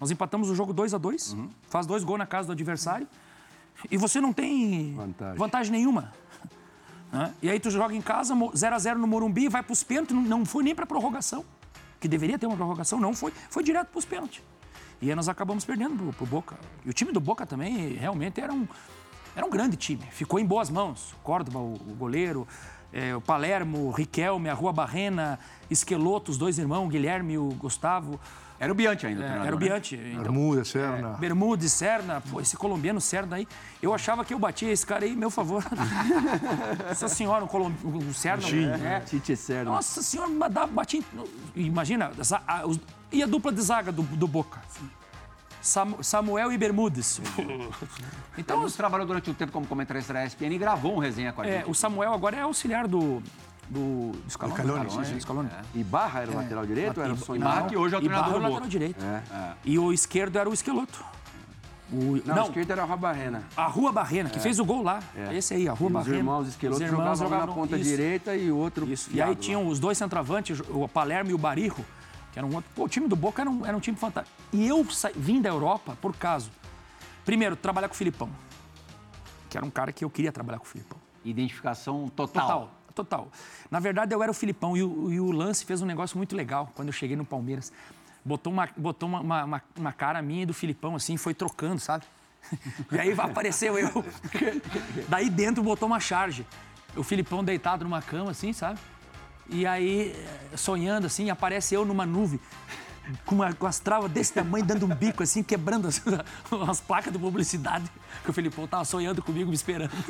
Nós empatamos o jogo 2 a 2
Uhum.
faz dois gols na casa do adversário. E você não tem
Vantagem.
vantagem nenhuma. né? E aí tu joga em casa, 0x0 no Morumbi, vai pros pênaltis, não, foi nem pra prorrogação. Que deveria ter uma prorrogação, não foi. Foi direto pros pênaltis. E aí nós acabamos perdendo pro, pro Boca. E o time do Boca também realmente era um, era um grande time. Ficou em boas mãos. Córdoba, o, o goleiro, eh, o Palermo, o Riquelme, a Rua Barrena, Esqueloto, os dois irmãos, o Guilherme e o Gustavo.
Era o Bianchi ainda,
É,
treinador,
era o
né?
Bianchi. Então,
Bermuda, Serna.
Bermudes, Serna, pô, esse colombiano Serna aí, eu achava que eu batia esse cara aí, meu favor. Nossa senhora, o, colom... o Serna. É.
Tite Serna.
Nossa senhora, batia. Imagina, za- a- os- e a dupla de zaga do, do Boca? Samu- Samuel e Bermudes. Então,
Então, trabalhou durante um tempo como comentarista da ESPN e gravou um resenha com a
é,
gente.
o Samuel agora é auxiliar do. Do, do Scaloni.
Scaloni, sim.
E Barra era o lateral direito era o
E-?
Barra que hoje é o treinador
Barra
do
é o lateral direito.
É.
E o esquerdo era o Esqueloto. O,
Não,
não,
o esquerdo era o Rabarrena.
a Rua Barrena, que fez o gol lá.
É.
Esse aí, a Rua
E os
Barrena.
irmãos Esqueloto
Os irmãos
jogavam um na
jogavam-
ponta
isso,
direita e o outro
Isso. E aí
lá.
tinham os dois centroavantes, o Palermo e o Barijo, que era um outro. Pô, o time do Boca era um, era um time fantástico. E eu sa- vim da Europa por caso. Primeiro, trabalhar com o Filipão, que era um cara que eu queria trabalhar com o Filipão.
Identificação total.
Total, total. Na verdade, eu era o Filipão e o, e o Lance fez um negócio muito legal quando eu cheguei no Palmeiras. Botou uma, botou uma, uma, uma- cara minha e do Filipão, assim, foi trocando, sabe? E aí apareceu eu. Daí dentro botou uma charge. O Filipão deitado numa cama, assim, sabe? E aí, eh, sonhando, assim, aparece eu numa nuvem. Com, uma- com as travas desse tamanho, dando um bico assim, quebrando as, as placas de publicidade. Que o Filipão tava sonhando comigo, me esperando.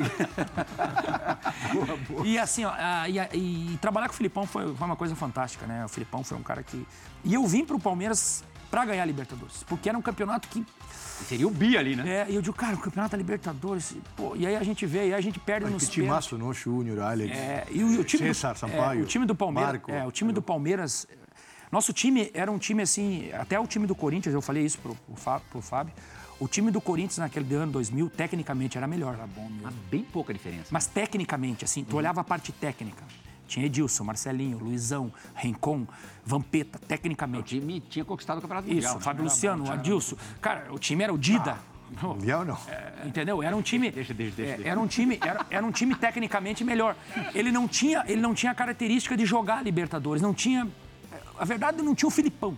E assim, ó, e, e trabalhar com o Filipão foi, foi uma coisa fantástica, né? O Filipão foi um cara que. E eu vim pro Palmeiras pra ganhar a Libertadores, porque era um campeonato que.
Seria o Bi ali, né?
É, e eu digo, cara, o campeonato da Libertadores. Pô, e aí a gente vê, e aí a gente perde
Que
nos pênaltis.
timaço, não? Júnior, Alex.
É, e o, o time
César,
do,
Sampaio,
é, o time do Palmeiras,
Marco.
é, o time do Palmeiras, nosso time era um time assim, até o time do Corinthians, eu falei isso pro, pro, Fá- pro Fábio. O time do Corinthians naquele ano 2000, tecnicamente era melhor, era bom mesmo.
Mas bem pouca diferença.
Mas tecnicamente, assim, tu olhava a parte técnica. Tinha Edilson, Marcelinho, Luizão, Rincon, Vampeta,
O
tecnicamente.
time tinha conquistado o Campeonato
Isso,
Mundial. né?
Fábio Luciano, Adilson. Cara, o time era o Dida.
Mundial não.
Entendeu? Era um time.
Deixa, deixa, deixa,
é,
deixa.
Era um time, era, era um time tecnicamente melhor. Ele não tinha, ele não tinha a característica de jogar Libertadores. Não tinha. A verdade, não tinha o Filipão.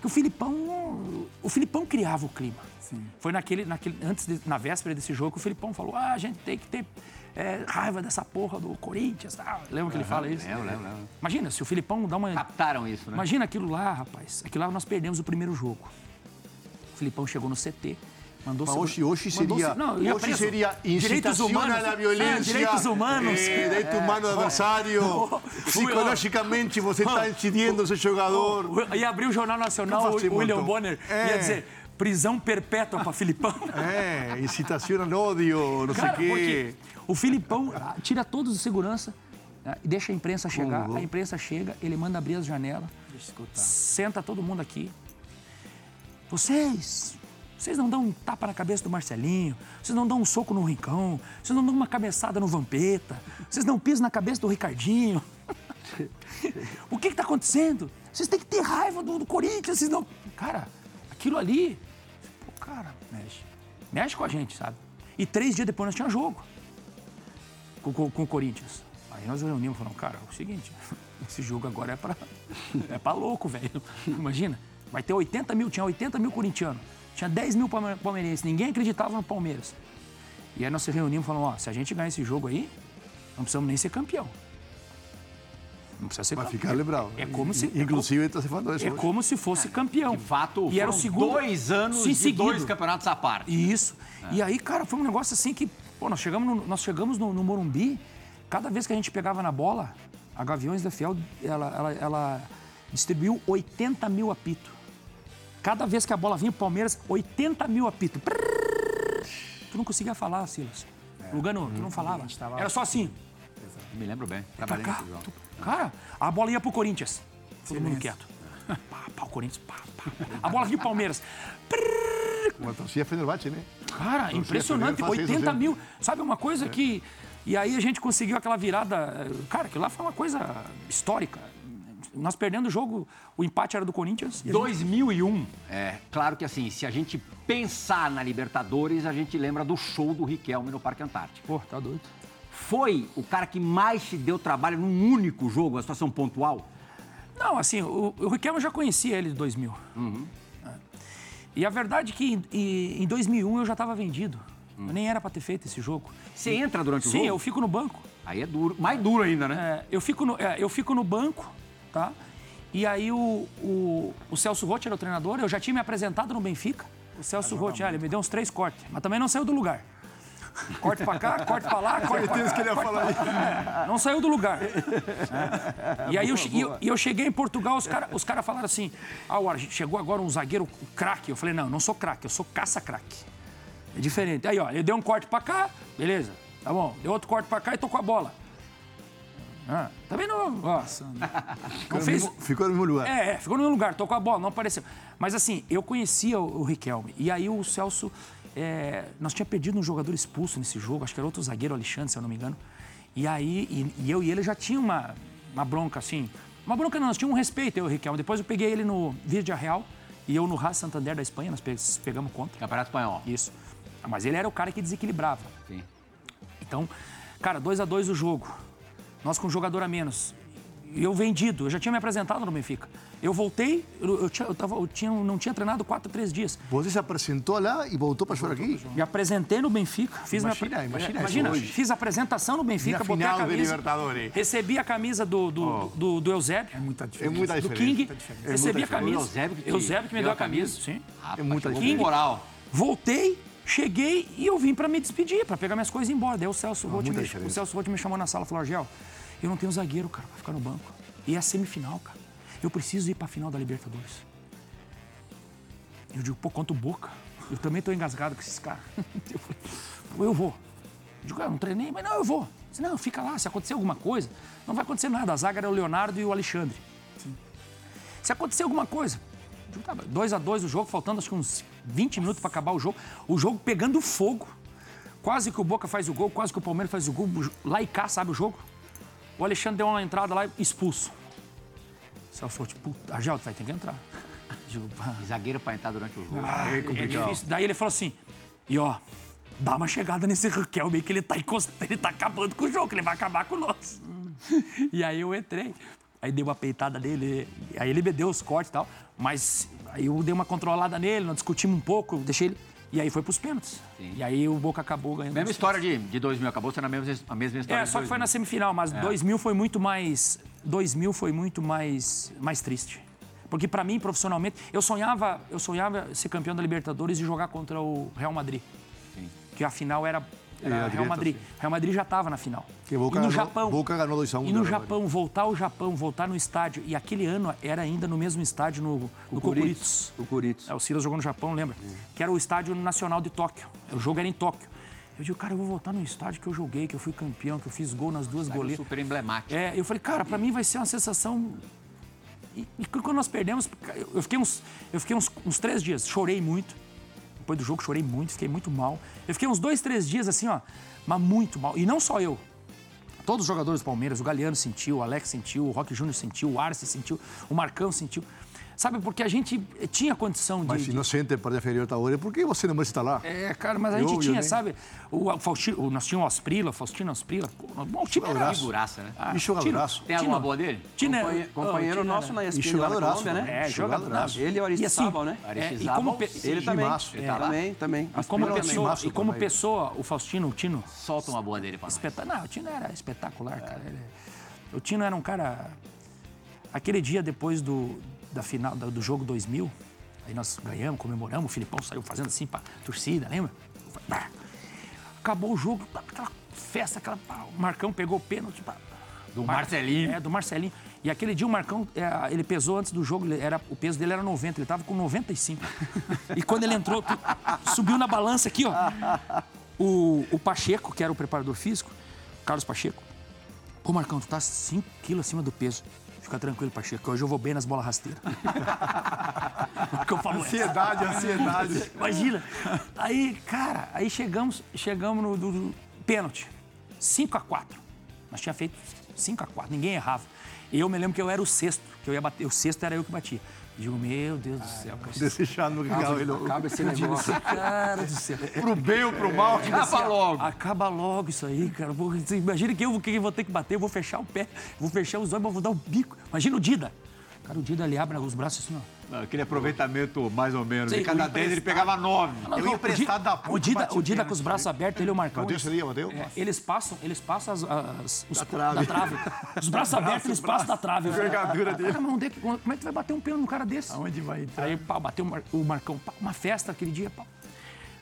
Que o Filipão, o Filipão criava o clima. Foi naquele, naquele, antes de- na véspera desse jogo que o Filipão falou: "Ah, a gente tem que ter é, raiva dessa porra do Corinthians". Lembra que ele fala isso?
Lembro, lembro, lembro.
Imagina se o Filipão dá uma
Captaram isso, né?
Imagina aquilo lá, rapaz. Aquilo lá nós perdemos o primeiro jogo. O Filipão chegou no CT, mandou
Mas hoje
mandou
seria,
se- não, preso.
seria
direitos
incitação
humanos,
à violência,
é, direitos humanos.
eh, direito humano do adversário, psicologicamente você está incidindo seu jogador.
O- Ia abrir o Jornal Nacional, o William? Bonner
É.
ia dizer prisão perpétua para Filipão.
É, incitação ao ódio, não
Cara,
sei o quê.
o Filipão ah, tira todos os segurança né, e deixa a imprensa chegar. A imprensa chega, ele manda abrir as janelas, senta todo mundo aqui. vocês, vocês não dão um tapa na cabeça do Marcelinho, vocês não dão um soco no Rincão, vocês não dão uma cabeçada no Vampeta, vocês não pisam na cabeça do Ricardinho. o que está acontecendo? Vocês têm que ter raiva do, do Corinthians, vocês não. Cara, aquilo ali, pô, cara, mexe. Mexe com a gente, sabe? E três dias depois nós tínhamos jogo com, com, com o Corinthians. Aí nós reunimos e falamos, cara, é o seguinte, esse jogo agora é pra, é pra louco, velho. Imagina, vai ter 80 mil, tinha 80 mil corintianos, tinha 10 mil palme- palmeirenses, ninguém acreditava no Palmeiras. E aí nós se reunimos e falamos, ó, se a gente ganhar esse jogo aí, não precisamos nem ser campeão. Não precisa ser
Para
campeão.
ficar lembrado.
É como se-
Inclusive, está se falando isso.
É
hoje.
como se fosse campeão.
De fato,
e era o segundo
dois anos
seguido.
dois campeonatos à parte.
Isso. E aí, cara, foi um negócio assim que, pô, nós chegamos no, nós chegamos no, no Morumbi, cada vez que a gente pegava na bola, a Gaviões da Fiel, ela, ela, ela distribuiu 80 mil apitos. Cada vez que a bola vinha pro Palmeiras, 80 mil apitos. Prrr. Tu não conseguia falar, Silas. Lugano, tu não falava. Era só assim.
Eu me lembro bem. Trabalhei
cá. Tu- Cara, a bola ia pro Corinthians. Todo mundo quieto. Pá, pá, o Corinthians, pá, pá. A bola vinha pro Palmeiras. Prrr.
Como a torcida Fenerbahçe, né?
Cara, impressionante,
primeiro faz isso
80
sempre.
mil. Sabe uma coisa que. E aí a gente conseguiu aquela virada. Cara, aquilo lá foi uma coisa histórica. Nós perdendo o jogo, o empate era do Corinthians. e a gente-
2001, é claro que assim, se a gente pensar na Libertadores, a gente lembra do show do Riquelme no Parque Antártico.
Pô, tá doido.
Foi o cara que mais te deu trabalho num único jogo, a situação pontual?
Não, assim, o, o Riquelme eu já conhecia ele de 2000. É. E a verdade é que em, em- em 2001 eu já estava vendido. Eu nem era para ter feito esse jogo.
Você entra durante o
Sim,
jogo?
eu fico no banco.
Aí é duro, mais duro ainda, né?
É, eu, fico no, é, eu fico no banco, tá? E aí o, o, o Celso Rotti era o treinador, eu já tinha me apresentado no Benfica. O Celso Rotti, ah, ele me deu uns três cortes, mas também não saiu do lugar. Corte pra cá, corte pra lá, corte pra
Certeza que ele ia falar isso.
cá. Não saiu do lugar. É. E aí eu, che- e eu, eu cheguei em Portugal, os caras os cara falaram assim: ah, o chegou agora um zagueiro craque. Eu falei: não, não sou craque, eu sou caça-craque. É diferente. Aí, ó, ele deu um corte pra cá, beleza, tá bom. Deu outro corte pra cá e tocou a bola. Ah, também não. Ó, não fez.
Ficou no mesmo lugar.
É, é, ficou no meu lugar, tocou a bola, não apareceu. Mas assim, eu conhecia o, o Riquelme. E aí o Celso. é, nós tínhamos perdido um jogador expulso nesse jogo, acho que era outro zagueiro, Alexandre, se eu não me engano. E aí, e, e eu e ele já tinha uma, uma bronca assim. Uma bronca não, nós tínhamos um respeito, eu e o Riquelme. Depois eu peguei ele no Vídeo Real e eu no Ras Santander da Espanha, nós pe- pegamos contra.
Campeonato Espanhol.
Isso. Mas ele era o cara que desequilibrava.
Sim.
Então, cara, 2 a 2 o jogo. Nós com um jogador a menos. Eu vendido, eu já tinha me apresentado no Benfica. Eu voltei, eu, eu tinha, eu tava- eu tinha- não tinha treinado quatro, três dias.
Você se apresentou lá e voltou para jogar aqui?
Me apresentei no Benfica, fiz
Imagina,
minha,
imagina
imagina
isso hoje.
fiz a apresentação no Benfica,
Na
botei a
final da
camisa,
Libertadores.
recebi a camisa do, do, do, do Eusébio,
É muita
É
diferença.
muita
do
diferença.
King,
É
recebi
muita
a camisa,
o Eusébio que
Eusébio que me
deu a
a camisa,
camisa?
sim.
Rapaz,
É muita diferença.
moral.
Voltei, cheguei e eu vim pra me despedir, pra pegar minhas coisas e ir embora. Daí o Celso Rotti
muita
me, o Celso Rotti me chamou na sala e falou: Argel, eu não tenho zagueiro, cara, pra ficar no banco. E é a semifinal, cara. Eu preciso ir pra final da Libertadores. Eu digo, pô, quanto boca. Eu também tô engasgado com esses caras. Eu falei, pô, eu vou. Eu digo, "Ah, eu não treinei, mas não, eu vou. Disse, não, fica lá, se acontecer alguma coisa, não vai acontecer nada. A zaga era o Leonardo e o Alexandre. Se acontecer alguma coisa, 2 a 2 o jogo, faltando acho que uns 20 minutos para acabar o jogo. O jogo pegando fogo. Quase que o Boca faz o gol, quase que o Palmeiras faz o gol. Lá e cá, sabe o jogo? O Alexandre deu uma entrada lá e expulso. O Celso falou, tipo, puta, Argel, tu vai ter que entrar. Eu digo, "Pá,
E zagueiro pra entrar durante o jogo.
é difícil. Daí ele falou assim, e ó, dá uma chegada nesse Riquelme que ele tá ele tá acabando com o jogo, que ele vai acabar com nós. E aí eu entrei, aí dei uma peitada nele, aí ele me deu os cortes e tal, mas aí eu dei uma controlada nele, nós discutimos um pouco, deixei ele, e aí foi pros pênaltis. E aí o Boca acabou ganhando.
Mesma
os
história de, de 2000, acabou sendo a mesma, a mesma história
é, só que foi na
2000.
semifinal, mas 2000 foi muito mais. 2000 foi muito mais, mais triste. Porque pra mim, profissionalmente, eu sonhava, eu sonhava ser campeão da Libertadores e jogar contra o Real Madrid. Que a final Era Real
direto,
Madrid. Real Madrid já estava na final.
Que Boca
e no Japão.
Boca ganhou 2 a 1
E no
Real
Japão, voltar ao Japão, voltar no estádio. E aquele ano era ainda no mesmo estádio, no, no.
O Corinthians.
É, o Silas jogou no Japão, lembra? Que era o estádio nacional de Tóquio. O jogo era em Tóquio. Eu digo, cara, eu vou voltar no estádio que eu joguei, que eu fui campeão, que eu fiz gol nas duas goleiras.
Super emblemático.
É, eu falei, cara, pra mim vai ser uma sensação E, e quando nós perdemos, eu fiquei, uns, eu fiquei uns, uns três dias, chorei muito. Depois do jogo, chorei muito, fiquei muito mal. Eu fiquei uns dois, três dias assim, ó, mas muito mal. E não só eu. Todos os jogadores do Palmeiras, o Galeano sentiu, o Alex sentiu, o Roque Júnior sentiu, o Arce sentiu, o Marcão sentiu. Sabe, porque a gente tinha condição de.
Mas se não sente para a Libertadores, por que você não está lá?
É, cara, mas a
É
gente
óbvio,
tinha,
né?
sabe? O, Faustino, o, nós tínhamos o Asprila, o Faustino Asprila. Bom, o time era.
Figuraça, né?
Ah,
E jogadoraço.
Tem alguma boa dele?
Tino,
Companhe- companheiro
oh,
nosso na ESPN lá na
jogadoraço,
Colômbia, né?
É,
Jogadoraço.
Ele e o Aristizábal,
assim,
né?
É,
Aristizábal,
Ele
Sim,
também. Ele
É.
também, também.
e como
Aspirou
pessoa, e o Faustino, o Tino,
Solta uma boa dele pra nós.
espeta... não, o Tino era espetacular, cara. Ele- O Tino era um cara. Aquele dia depois do, da final do, jogo 2000, aí nós ganhamos, comemoramos, o Filipão saiu fazendo assim pra torcida, lembra? Acabou o jogo, aquela festa, aquela. O Marcão pegou o pênalti.
Do
Mar-
Marcelinho.
É, do Marcelinho. E aquele dia o Marcão, é, ele pesou antes do jogo, era, o peso dele era 90, ele tava com 95. e quando ele entrou, tu- subiu na balança aqui, ó. O, o Pacheco, que era o preparador físico, Carlos Pacheco, Pô, Marcão, tu tá 5 quilos acima do peso. Fica tranquilo, Pacheco, que hoje eu vou bem nas bolas rasteiras. Marcão falou essa.
Ansiedade, ansiedade.
Imagina. Aí, cara, aí chegamos, chegamos no do, do pênalti. 5 a 4 Nós tinha feito 5 a 4 ninguém errava. E eu me lembro que eu era o sexto, que eu ia bater. O sexto era eu que batia. Digo, meu Deus do céu, cara.
Desejando que acabe logo.
Acaba esse negócio.
Cara do céu.
Pro bem ou pro mal.
Acaba logo.
Acaba logo isso aí, cara. Imagina que eu que vou ter que bater, eu vou fechar o pé, vou fechar os olhos, vou dar o bico. Imagina o Dida. Cara, o Dida ali abre os braços assim, ó.
Aquele aproveitamento mais ou menos.
Sim,
De cada
o
10 ele pegava 9.
Eu ia emprestado da
o
puta,
Dida,
bati
o
o
Dida com os braços abertos, ele e o Marcão.
Bateu
eles-
bateu?
É, eles passam, eles passam as, as- os, da,
trave.
trave. Os braços abertos, eles passam da trave. A
envergadura dele.
Como é que como é que tu vai bater um pênalti num cara desse?
Aonde vai entrar?
Aí, pau, bateu o Mar- o Marcão, uma festa aquele dia.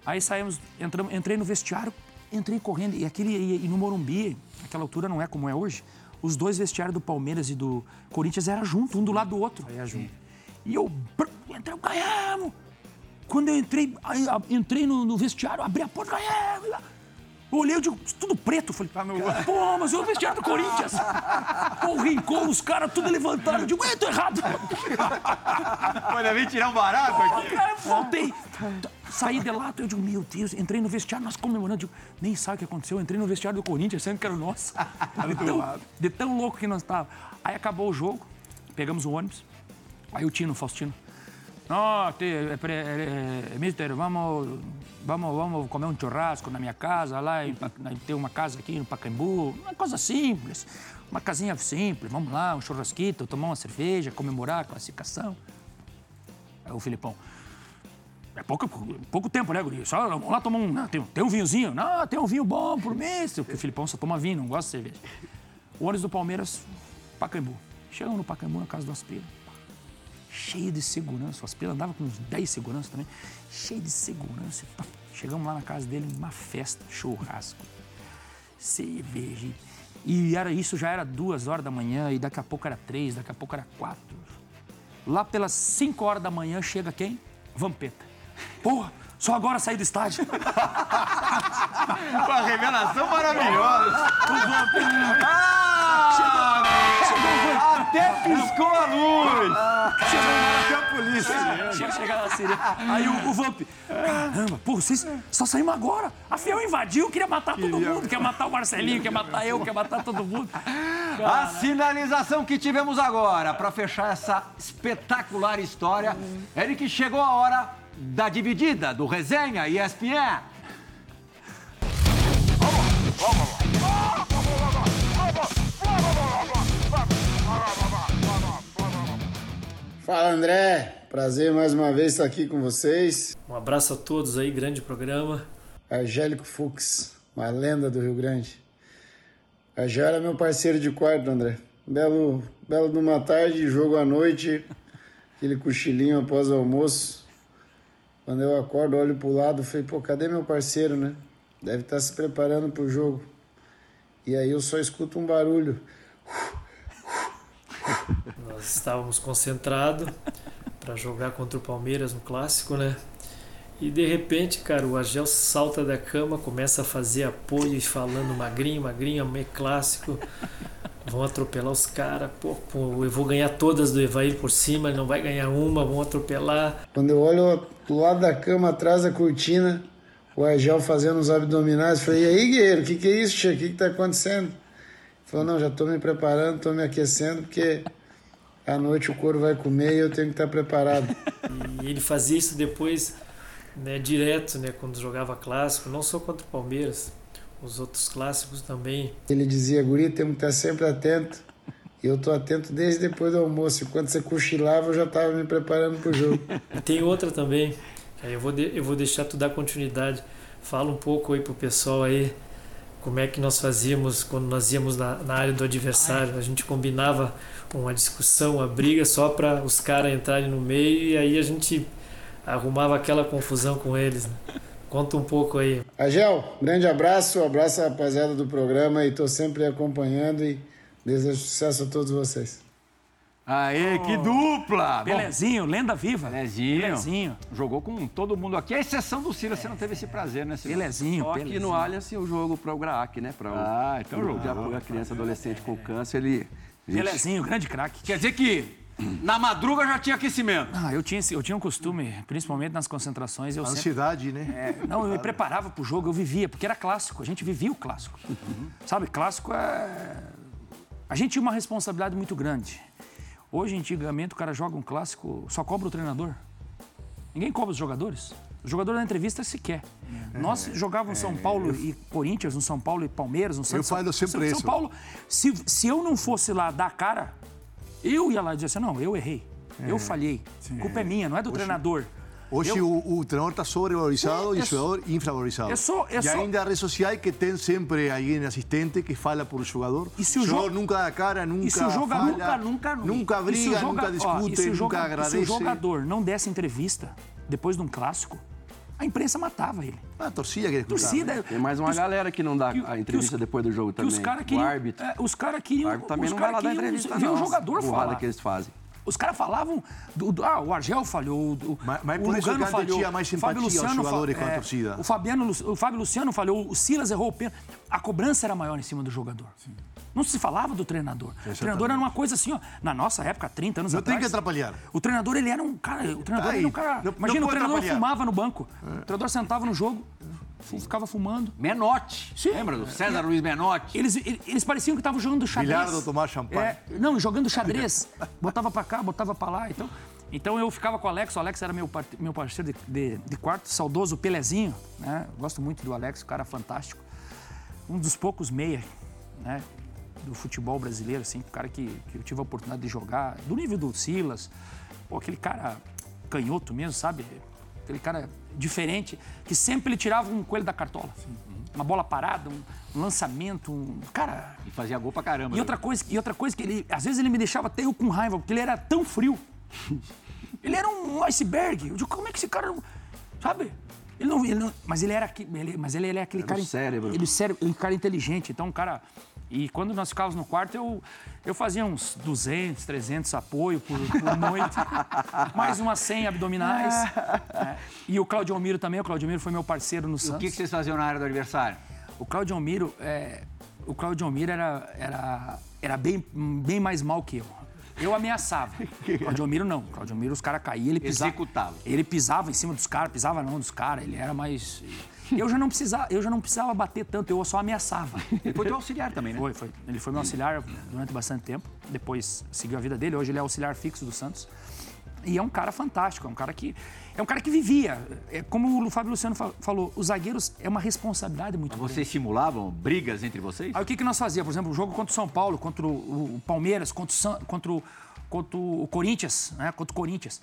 Aí saímos, entramos, entrei no vestiário, entrei correndo. E, aquele, e, e no Morumbi, naquela altura não é como é hoje, os dois vestiários do Palmeiras e do Corinthians eram juntos, um do lado do outro. Aí junto. E eu entrei, ganhamos! Quando eu entrei, entrei no, no vestiário, abri a porta, ganhamos! Eu olhei, eu digo, tudo preto. Eu falei, cara, pô, mas eu o vestiário do Corinthians. Pô, o Rincon, os caras tudo levantaram. Eu digo, ué, tô errado.
Olha, vem tirar um barato aqui.
Pô, cara, eu voltei. Saí de lá, eu digo, meu Deus, entrei no vestiário, nós comemorando. Eu digo, nem sabe o que aconteceu. Eu entrei no vestiário do Corinthians, sendo que era o nosso. De tão, de tão louco que nós estávamos. Aí acabou o jogo, pegamos o ônibus. Aí o Tino, Faustino. Não, te, pre- é, é, mister, vamos, vamos, vamos comer um churrasco na minha casa, lá em, tem uma casa aqui no Pacaembu, uma coisa simples, uma casinha simples, vamos lá, um churrasquito, tomar uma cerveja, comemorar a classificação. Aí o Filipão, é pouco, pouco tempo, né, guri? Só vamos lá tomar um. Tem, tem um vinhozinho? Não, tem um vinho bom por mês. Porque o Filipão só toma vinho, não gosta de cerveja. O ônibus do Palmeiras, Pacaembu. Chegamos no Pacaembu, na casa do Aspira. Cheio de segurança. O Aspira andava com uns 10 seguranças também. Cheio de segurança. Chegamos lá na casa dele, uma festa, churrasco, cerveja. E era, isso já era duas horas da manhã, e daqui a pouco era três, daqui a pouco era quatro. Lá pelas 5 horas da manhã chega quem? Vampeta. Porra, só agora saí do estádio.
Uma revelação maravilhosa. Ah! Até piscou a luz.
Até a polícia.
Chega, chega na sirene. Aí o, o Vamp, caramba, pô, vocês só saímos agora. A Fiel invadiu, queria matar todo mundo. Quer matar o Marcelinho, quer matar eu, quer matar todo mundo.
A sinalização que tivemos agora para fechar essa espetacular história é de que chegou a hora da dividida do resenha ESPN.
Fala André, prazer mais uma vez estar aqui com vocês.
Um abraço a todos aí, grande programa.
Angélico Fux, uma lenda do Rio Grande. Argel era meu parceiro de quarto, André. Belo, belo de uma tarde, jogo à noite, aquele cochilinho após o almoço. Quando eu acordo, olho pro lado, falei, pô, cadê meu parceiro, né? Deve estar se preparando pro jogo. E aí eu só escuto um barulho.
Nós estávamos concentrados para jogar contra o Palmeiras no clássico, né? E de repente, cara, o Argel salta da cama, começa a fazer apoio e falando magrinho, magrinho, meio clássico. Vão atropelar os caras, pô, pô, eu vou ganhar todas do Evair por cima, ele não vai ganhar uma, vão atropelar.
Quando eu olho do lado da cama, atrás da cortina, o Argel fazendo os abdominais, falei, e aí, guerreiro, o que, que é isso? O que, que tá acontecendo? Ele falou, não, já tô me preparando, tô me aquecendo, porque à noite o couro vai comer e eu tenho que estar preparado.
E ele fazia isso depois, né, direto, né, quando jogava clássico, não só contra o Palmeiras, os outros clássicos também.
Ele dizia, guri, temos que estar sempre atento. E eu tô atento desde depois do almoço. Enquanto você cochilava, eu já estava me preparando pro jogo.
E tem outra também, eu vou, de, eu vou deixar tu dar continuidade. Fala um pouco aí pro pessoal aí, como é que nós fazíamos quando nós íamos na, na área do adversário. A gente combinava uma discussão, uma briga só para os caras entrarem no meio e aí a gente arrumava aquela confusão com eles. Né? Conta um pouco aí.
Agel, grande abraço, abraço a rapaziada do programa e tô sempre acompanhando e desejo sucesso a todos vocês.
Aê, que dupla! Bom,
Pelezinho, lenda viva.
Pelezinho.
Pelezinho.
Jogou com todo mundo aqui, à exceção do Silas, você não teve esse prazer, né, Silas?
Pelezinho,
Só que no Allianz o jogo para o GRAAC, né? Para o
Ah, então
o
jogou.
de apoio à criança e adolescente com câncer, ele... a
Pelezinho, grande craque.
Quer dizer que na madruga já tinha aquecimento.
Ah, eu tinha, eu tinha um costume, principalmente nas concentrações, eu
A
sempre...
ansiedade, né?
É, não, eu me preparava pro jogo, eu vivia, porque era clássico, a gente vivia o clássico. Sabe, clássico é. A gente tinha uma responsabilidade muito grande. Hoje, antigamente, o cara joga um clássico, só cobra o treinador. Ninguém cobra os jogadores. O jogador da entrevista se quer. Nós jogávamos São Paulo e Corinthians, no São Paulo e Palmeiras, no Santos.
falo sempre
São, São
isso.
Paulo. Se, se eu não fosse lá dar a cara, eu ia lá e dizer assim: não, eu errei. Eu falhei. A culpa é minha, não é do treinador.
Hoje
Eu-
o, o treinador está sobrevalorizado
É,
e
é
o jogador infravalorizado.
é só- é
e
só-
ainda a rede social que tem sempre alguém assistente que fala por jogador.
E se o
jogador
jo-
nunca dá cara, nunca
E se o jogador
nunca-
nunca
o
briga,
joga-
nunca
ó,
discute,
e o
nunca agradece.
Se o jogador não desse entrevista depois de um clássico, a imprensa matava ele.
A torcida quer escutar.
Torcida.
né?
Tem mais uma
que os-
galera que não dá
que-
a
que
entrevista
os-
depois do jogo
que
também.
os caras
o
queriam,
árbitro.
é, os caras
O
queriam,
árbitro também
os
não vai
cara
lá dar entrevista,
ver
não.
o jogador falar.
que eles fazem.
Os caras falavam, do, do- ah, o Argel falhou, o,
Mas- mas
o
por isso
Lugano
que antes
falhou,
tinha mais
o Fábio
simpatia aos
Luciano
jogadores
fa-
com a
é,
torcida.
O, Fabiano, o Fábio Luciano falhou, o Silas errou o pênalti. A cobrança era maior em cima do jogador. Não se falava do treinador. O treinador era uma coisa assim, ó, na nossa época, 30 anos
Não
atrás.
tem que atrapalhar.
O treinador, ele era um cara. O treinador
Aí,
era um cara.
não- não
imagina, o
pode
treinador fumava no banco. O treinador sentava no jogo, ficava fumando.
Menotti.
Sim.
Lembra do César Luiz Menotti?
Eles, eles, eles pareciam que estavam jogando xadrez.
Bilhardo, tomar champanhe.
É, não, jogando xadrez. botava pra cá, botava pra lá. Então, então eu ficava com o Alex. O Alex era meu, par- meu parceiro de, de, de quarto, saudoso Pelezinho. Né? Gosto muito do Alex, um cara fantástico. Um dos poucos meia né? Do futebol brasileiro, assim, um cara que, que eu tive a oportunidade de jogar, do nível do Silas. Pô, aquele cara canhoto mesmo, sabe? Aquele cara diferente, que sempre ele tirava um coelho da cartola. Uma bola parada, um, lançamento, um. Cara,
E fazia gol pra caramba.
e outra coisa, e outra coisa que ele, às vezes ele me deixava até eu com raiva, porque ele era tão frio. Ele era um iceberg. Eu digo, como é que esse cara não. Sabe? Ele não, ele não- mas ele era ele, mas ele, ele é aquele
Era
cara
o cérebro.
Ele cérebro, ele é um cara inteligente, então um cara e quando nós ficávamos no quarto, eu, eu fazia uns 200, 300 apoio por, por noite, mais umas 100 abdominais. né? E o Claudio Almiro também, o Claudio Almiro foi meu parceiro no
E o
Santos.
que, que vocês faziam na área do adversário?
O Claudio Almiro, é, o Claudio Almiro era, era, era bem, bem mais mal que eu. Eu ameaçava. Claudio Almiro não. Claudio Almiro, os caras caíam, ele pisava.
Executava.
Ele pisava em cima dos caras, pisava não dos caras. Ele era mais. Eu já não precisava, eu já não precisava bater tanto, eu só ameaçava.
Ele foi teu auxiliar também, né?
Foi, foi. Ele foi meu auxiliar durante bastante tempo. Depois seguiu a vida dele. Hoje ele é auxiliar fixo do Santos. E é um cara fantástico, é um cara que é um cara que vivia. É como o Fábio Luciano fa- falou, os zagueiros é uma responsabilidade muito grande.
Vocês simulavam brigas entre vocês?
Aí o que, que nós fazíamos? Por exemplo, o jogo contra o São Paulo, contra o, o Palmeiras, contra o, San- contra o, contra o Corinthians, né? Contra o Corinthians.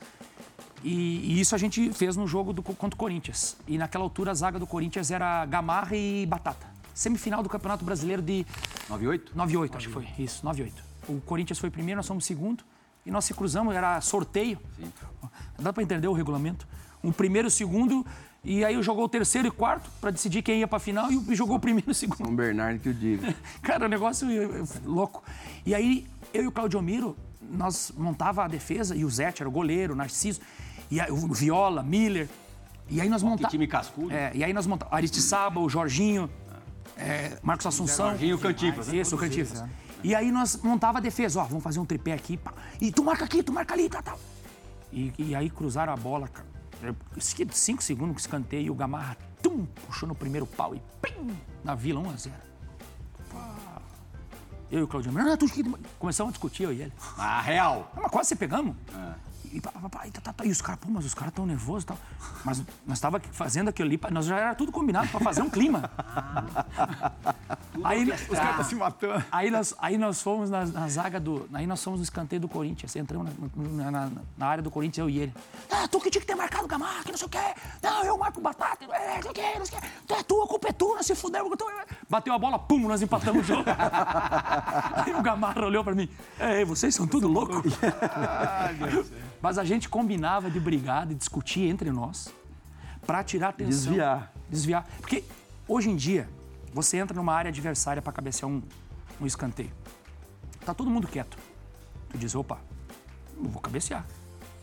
E, e isso a gente fez no jogo do, contra o Corinthians. E naquela altura a zaga do Corinthians era Gamarra e Batata. Semifinal do Campeonato Brasileiro de
98?
98, acho que foi. Isso, 98. O Corinthians foi primeiro, nós fomos segundo. E nós se cruzamos, era sorteio. Dá para entender o regulamento. Um primeiro, segundo, e aí jogou o terceiro e quarto para decidir quem ia para final e jogou o primeiro e o segundo.
São Bernardo que eu digo.
Cara, o negócio é louco. E aí, eu e o Claudio Miro, nós montava a defesa, e o Zete era o goleiro, o Narciso, e aí, o Viola, Miller. E aí nós montávamos.
time cascudo.
É, e aí nós montávamos Aristiçaba, o Jorginho. é, Marcos Assunção.
Jorginho Cantifas, né?
Isso, o Cantifas. E aí nós montava a defesa, ó, vamos fazer um tripé aqui, pá. E tu marca aqui, tu marca ali, tá, tal. E, e aí cruzaram a bola, cara. Cinco segundos que escanteio e o Gamarra, tum, puxou no primeiro pau e pim, na vila, 1 a 0 Pá. Eu e o Claudinho, não, tu, começamos a discutir, eu e ele.
Ah, real.
Mas quase se pegamos. E, pá, pá, pá, e, tá, tá, tá, e os caras, pô, mas os caras tão nervosos e tal. Mas nós tava fazendo aquilo ali, nós já era tudo combinado pra fazer um clima. aí, os caras
Tá se matando.
Aí nós, aí nós fomos na, na zaga do. Aí nós fomos no escanteio do Corinthians. Entramos na, na- na- área do Corinthians, eu e ele. Ah, tu que tinha que ter marcado o Gamarra, que não sei o quê. Não, eu marco o Batata, é, não sei o quê, não sei o quê. Tu é tua, a culpa é tua, se fudeu. tu- Bateu a bola, pum, nós empatamos o jogo. aí o Gamarra olhou pra mim. É, vocês são tudo louco. Mas a gente combinava de brigar, de discutir entre nós, pra tirar atenção.
Desviar.
Desviar. Porque hoje em dia, você entra numa área adversária pra cabecear um, um escanteio. Tá todo mundo quieto. Tu diz, opa, não vou cabecear.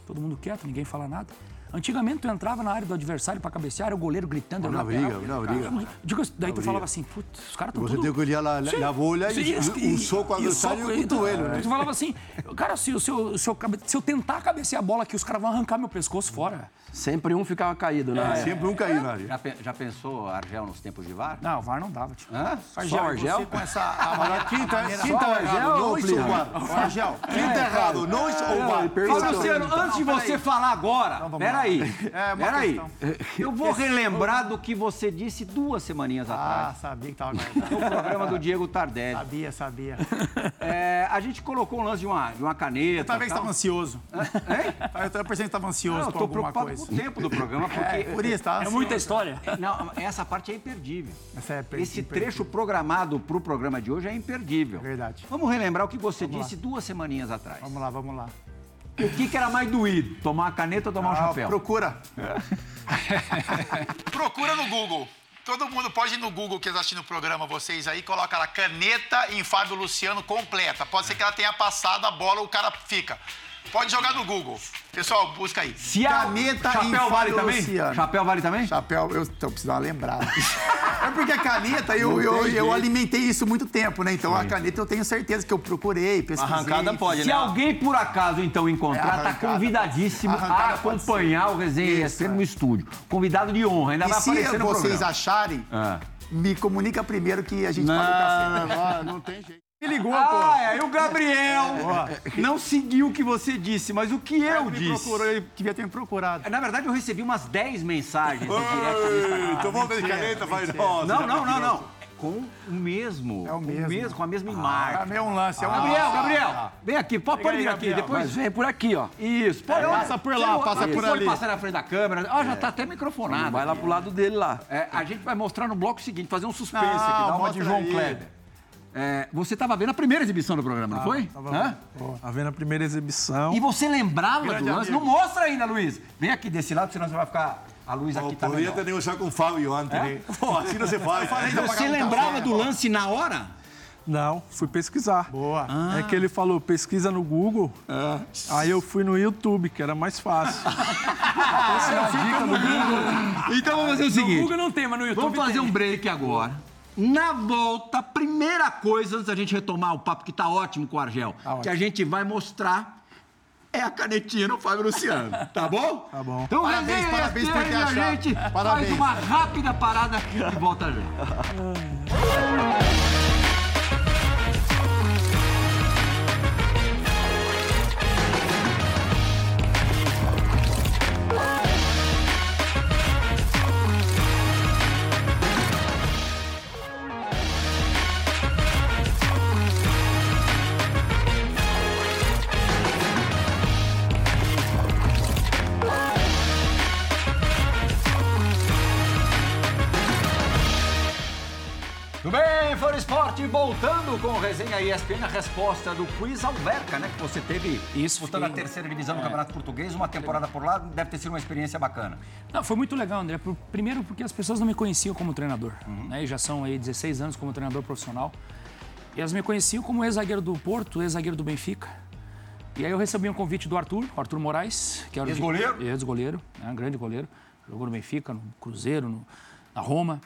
Todo mundo quieto, ninguém fala nada. Antigamente, tu entrava na área do adversário pra cabecear, era o goleiro gritando.
Uma
era o lateral.
briga, uma briga.
Digo, daí tu falava assim, putz, os caras estão
Você
tudo...
tem que olhar a,
Sim,
a bola e,
sim,
e um soco
e o
adversário e
soco,
o cotovelo, né?
Tu falava assim, cara, se, se, eu, se, eu, se eu tentar cabecear a bola aqui, os caras vão arrancar meu pescoço fora.
Sempre um ficava caído, né?
Sempre um caiu na área.
Já, já pensou Argel nos tempos de VAR?
Não, o VAR não dava, tio.
Hã?
Só o Argel?
Você com essa... A maneira,
Quinta, quinta errado, não
ou
isso o
Plirra?
VAR.
Argel,
Quinta errado, não isso o VAR.
Ô, Luciano, antes de você falar agora,
vamos
peraí,
É,
peraí. Eu vou relembrar do que você disse duas semaninhas
Ah,
atrás,
sabia que tava guardado.
no programa do Diego Tardelli.
Sabia, sabia.
É, a gente colocou um lance de uma, de uma caneta.
Talvez
tal.
estava ansioso.
Hein?
Eu percebendo que estava ansioso
Não, eu tô
alguma
preocupado
coisa.
com o tempo do programa, porque...
É, por isso, tá?
É muita história.
Não, essa parte é imperdível.
Essa é per-
Esse
imperdível.
trecho programado para o programa de hoje é imperdível.
Verdade.
Vamos relembrar o que você disse duas semaninhas atrás.
Vamos lá, vamos lá.
O que, que era mais doído? Tomar a caneta ou tomar o
Ah,
chapéu?
procura. procura no Google. Todo mundo pode ir no Google que está assistindo o programa, vocês aí, coloca lá caneta em Fábio Luciano completa. Pode ser que ela tenha passado a bola, o cara fica. Pode jogar no Google. Pessoal, busca aí.
Se a...
caneta em
Chapéu vale também? Chapéu vale também?
Chapéu, eu tô precisando dar uma lembrada. é porque a caneta, eu, eu, eu alimentei isso muito tempo, né? Então a caneta eu tenho certeza que eu procurei, pesquisei.
Arrancada pode,
Se
né?
alguém por acaso então encontrar,
É,
tá convidadíssimo a acompanhar o Resenha
Isso,
ESPN
é.
no estúdio. Convidado de honra, ainda
E
vai
se
aparecer no
vocês
programa.
acharem,
Ah.
me comunica primeiro que a gente paga o café.
Não, não tem jeito.
Me ligou,
Ah, é, e o Gabriel não seguiu o que você disse, mas o que eu
Me
disse.
procurou, ele devia ter me procurado.
Na verdade, eu recebi umas 10 mensagens no direct no Instagram.
Então de caneta, vai, nossa.
Não, não, não, não. É Com o mesmo.
É o mesmo.
com a mesma
Ah,
imagem.
é um lance, é um
Gabriel,
lance.
Gabriel, vem aqui, pode, pode vir aqui,
Gabriel.
depois.
Mas vem por aqui, ó.
Isso, pode.
passa por lá, passa por
pode
ali.
passar na frente da câmera. Ó, já tá até microfonado.
Vai lá pro lado dele lá.
É, a gente vai mostrar no bloco seguinte, fazer um suspense
Não,
aqui, dar uma de João
aí.
Kleber. É, você estava vendo a primeira exibição do programa, não foi? Hã?
Tá vendo a primeira exibição?
E você lembrava
Grande
do lance?
amigo.
Não mostra ainda, Luiz. Vem aqui desse lado, senão você vai ficar. A luz aqui tá
Poderia
melhor.
ter negociado com o Fábio antes, né? Pô, assim não se faz.
Você lembrava do lance na hora?
Não, fui pesquisar.
Boa.
É que ele falou, pesquisa no Google. Aí eu fui no YouTube, que era mais fácil.
Então vamos fazer o
No
seguinte.
Google não tem, mas no YouTube
Vamos fazer
tem.
um break agora. Na volta, primeira coisa, antes da gente retomar o papo que tá ótimo com o Argel, que a gente vai mostrar é a canetinha no Fábio Luciano, tá bom?
Tá bom.
Então,
Parabéns, parabéns por ter
a gente
Parabéns.
faz uma rápida parada e volta já. voltando com o Resenha ESPN, a resposta do Quiz Alverca, né? Que você teve
Isso,
disputando a
fiquei-
terceira divisão do Campeonato Português, uma temporada por lá, deve ter sido uma experiência bacana.
Não, foi muito legal, André. Primeiro porque as pessoas não me conheciam como treinador.
Uhum.
Né? E já são aí 16 anos como treinador profissional. E elas me conheciam como ex-zagueiro do Porto, ex-zagueiro do Benfica. E aí eu recebi um convite do Arthur, Arthur Moraes, que era de-
Ex-goleiro?
Ex-goleiro, né? um grande goleiro. Jogou no Benfica, no Cruzeiro, no- na Roma.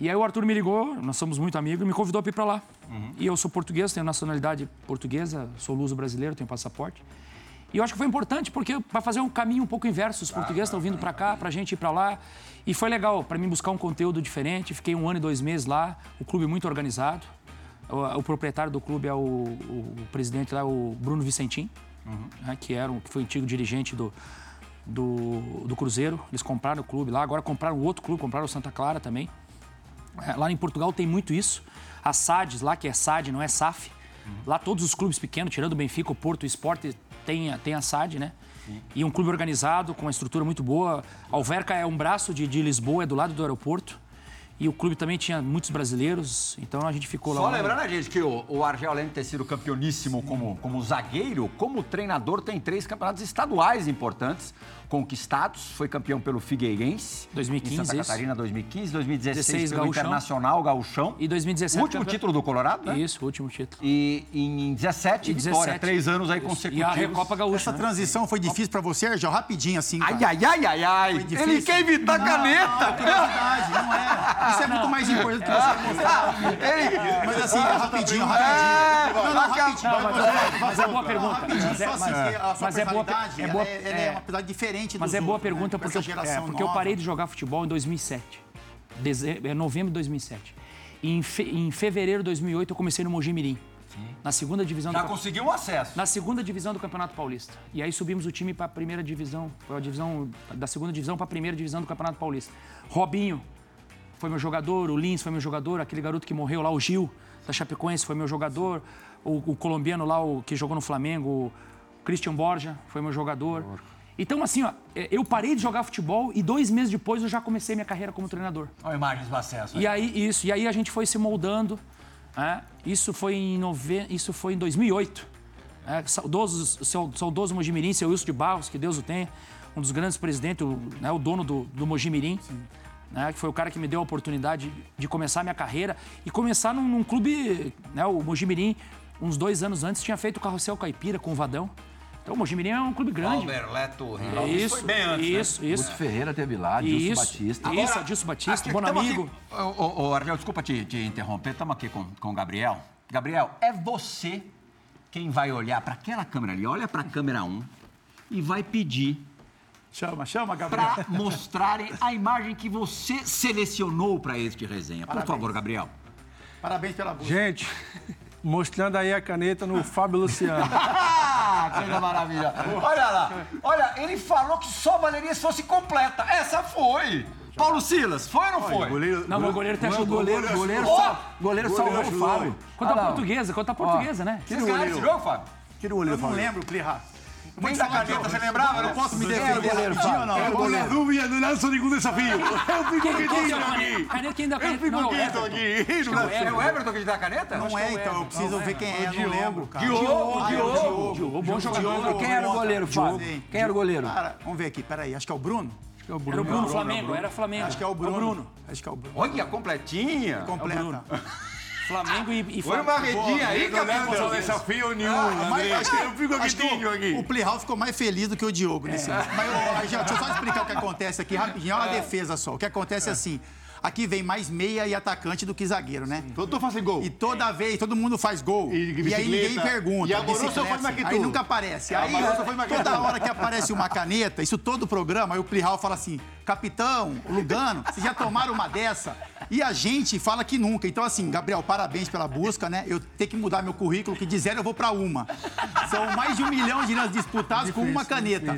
E aí o Arthur me ligou, nós somos muito amigos, e me convidou para ir para lá. E eu sou português, tenho nacionalidade portuguesa, sou luso brasileiro, tenho passaporte. E eu acho que foi importante porque para fazer um caminho um pouco inverso, os portugueses estão vindo para cá, para a gente ir para lá. E foi legal para mim buscar um conteúdo diferente. Fiquei um ano e dois meses lá, o clube muito organizado. O, o proprietário do clube é o, o, o presidente lá, o Bruno Vicentim, né, que era um, que foi antigo dirigente do, do, do Cruzeiro. Eles compraram o clube lá, agora compraram outro clube, compraram o Santa Clara também. É, Lá em Portugal tem muito isso. A SADs, lá que é SAD, não é SAF. Lá todos os clubes pequenos, tirando o Benfica, o Porto, o Sport, tem, a- tem a SAD, né? E um clube organizado, com uma estrutura muito boa. Alverca é um braço de, de Lisboa, é do lado do aeroporto. E o clube também tinha muitos brasileiros, então a gente ficou lá.
Só lembrando a gente que o, o Argel, além de ter sido campeoníssimo como, como zagueiro, como treinador, tem três campeonatos estaduais importantes conquistados. Foi campeão pelo Figueirense.
2015,
Em Santa
isso.
Catarina, 2015. 2016
16,
pelo
Gauchão.
Internacional, Gauchão.
E 2017
O último
campeão-
título do Colorado, né?
Isso, o último título.
E em 17,
E
vitória.
17.
Três anos aí
Isso.
consecutivos.
E a Recopa Gaúcha.
Essa
né?
transição foi difícil pra você, Argel? Rapidinho, assim.
Ai,
cara.
ai, ai, ai? Ele quer evitar a
Não,
caneta.
Não, curiosidade, não é. Isso é muito mais importante do que você mostrar. Mas assim, rapidinho, rapidinho. Não, não, rapidinho.
Não, mas, mas é boa pergunta.
Rapidinho,
Mas é,
só assim,
mas-
a sua
mas é boa,
personalidade,
é boa,
é, é uma personalidade diferente
Mas
dos
é boa
outros, né?
pergunta
Com
porque, eu, é, porque eu parei de jogar futebol em 2007. Deze, é, novembro de 2007. E em, fe- em fevereiro de 2008 eu comecei no Mogi Mirim. Na segunda divisão
Já
do
conseguiu um acesso.
na segunda divisão do Campeonato Paulista. E aí subimos o time para a primeira divisão, foi a divisão da segunda divisão para a primeira divisão do Campeonato Paulista. Robinho foi meu jogador, o Lins foi meu jogador, aquele garoto que morreu lá, o Gil da Chapecoense foi meu jogador, o, o colombiano lá, o que jogou no Flamengo, o Christian Borja foi meu jogador. Então, assim, ó, é, eu parei de jogar futebol e dois meses depois eu já comecei minha carreira como treinador.
Olha imagens do acesso.
E aí, isso, e aí a gente foi se moldando. né? Isso foi em nove... isso foi em 2008. É, saudoso, sau- saudoso Mojimirim, seu Wilson de Barros, que Deus o tenha, um dos grandes presidentes, o, né, o dono do, do Mojimirim, né, que foi o cara que me deu a oportunidade de começar a minha carreira e começar num, num clube, né, o Mojimirim, uns dois anos antes, tinha feito o Carrossel Caipira com o Vadão. Então o Mojimirim é um clube grande.
Alberleto
É
Rinaldi.
isso,
foi bem antes, né?
isso, isso.
Guto Ferreira teve lá, Dilson
Isso,
Batista.
isso, Adilson Batista,
aqui,
bom amigo.
Ô, ô, Argel, desculpa te, te interromper, estamos aqui com, com o Gabriel. Gabriel, é você quem vai olhar para aquela câmera ali, olha para a câmera 1 e vai pedir
Chama, chama, Gabriel.
para mostrarem a imagem que você selecionou para este resenha. Por favor, Gabriel.
Parabéns pela busca.
Gente, mostrando aí a caneta no Fábio Luciano.
Ah, coisa maravilhosa. Olha lá, olha, ele falou que só valeria se fosse completa. Essa foi. Paulo Silas, foi ou não foi?
Não, meu goleiro te
O
ajudou.
goleiro, goleiro, goleiro salvou o Fábio.
Contra
Olha
a portuguesa, contra a portuguesa, né?
Vocês ganharam esse jogo, Fábio?
Tira o olho,
Eu não
Fábio.
lembro, Plirra.
Nem da caneta, você lembrava?
Eu posso me
Quem era o
defender
goleiro,
rapidinho ou não?
Quem era o goleiro?
dúvida, não lanço nenhum desafio. Eu fico quietinho
caneta?
aqui.
Caneta, quem deu a
Eu
caneta?
fico
Não, é o
quieto
Everton.
aqui. Não
É o Everton que te dá a caneta?
Não é, então. Eu preciso ver quem é. Eu não lembro, cara.
Diogo, Diogo.
Bom jogador.
Quem era o goleiro, Fábio? Quem era o goleiro?
Cara, vamos ver aqui, peraí. Acho que é o Bruno.
Era o Bruno Flamengo, era Flamengo.
Acho que é o Bruno. Acho que é o Bruno.
Olha, completinha.
Completa.
Flamengo e, e
Foi uma redinha aí,
lanço desafio nenhum,
Mas acho que-
Eu fico
acho que
quietinho
o-
aqui.
O Plihal ficou mais feliz do que o Diogo nesse lance. Mas, ô, Argel, deixa eu só explicar o que acontece aqui rapidinho. É uma defesa só. O que acontece é assim. Aqui vem mais meia e atacante do que zagueiro, né?
Todo fazem gol.
E toda vez, todo mundo faz gol.
E
E, aí ninguém pergunta.
E a
bicicleta,
foi que
Aí nunca aparece. Aí,
mais que
toda hora que aparece uma caneta, isso todo programa, aí o Plihal fala assim, capitão, Lugano, vocês já tomaram uma dessa? E a gente fala que nunca. Então, assim, Gabriel, parabéns pela busca, né? Eu tenho que mudar meu currículo, que de zero eu vou pra uma. São mais de um milhão de lances disputados com uma caneta.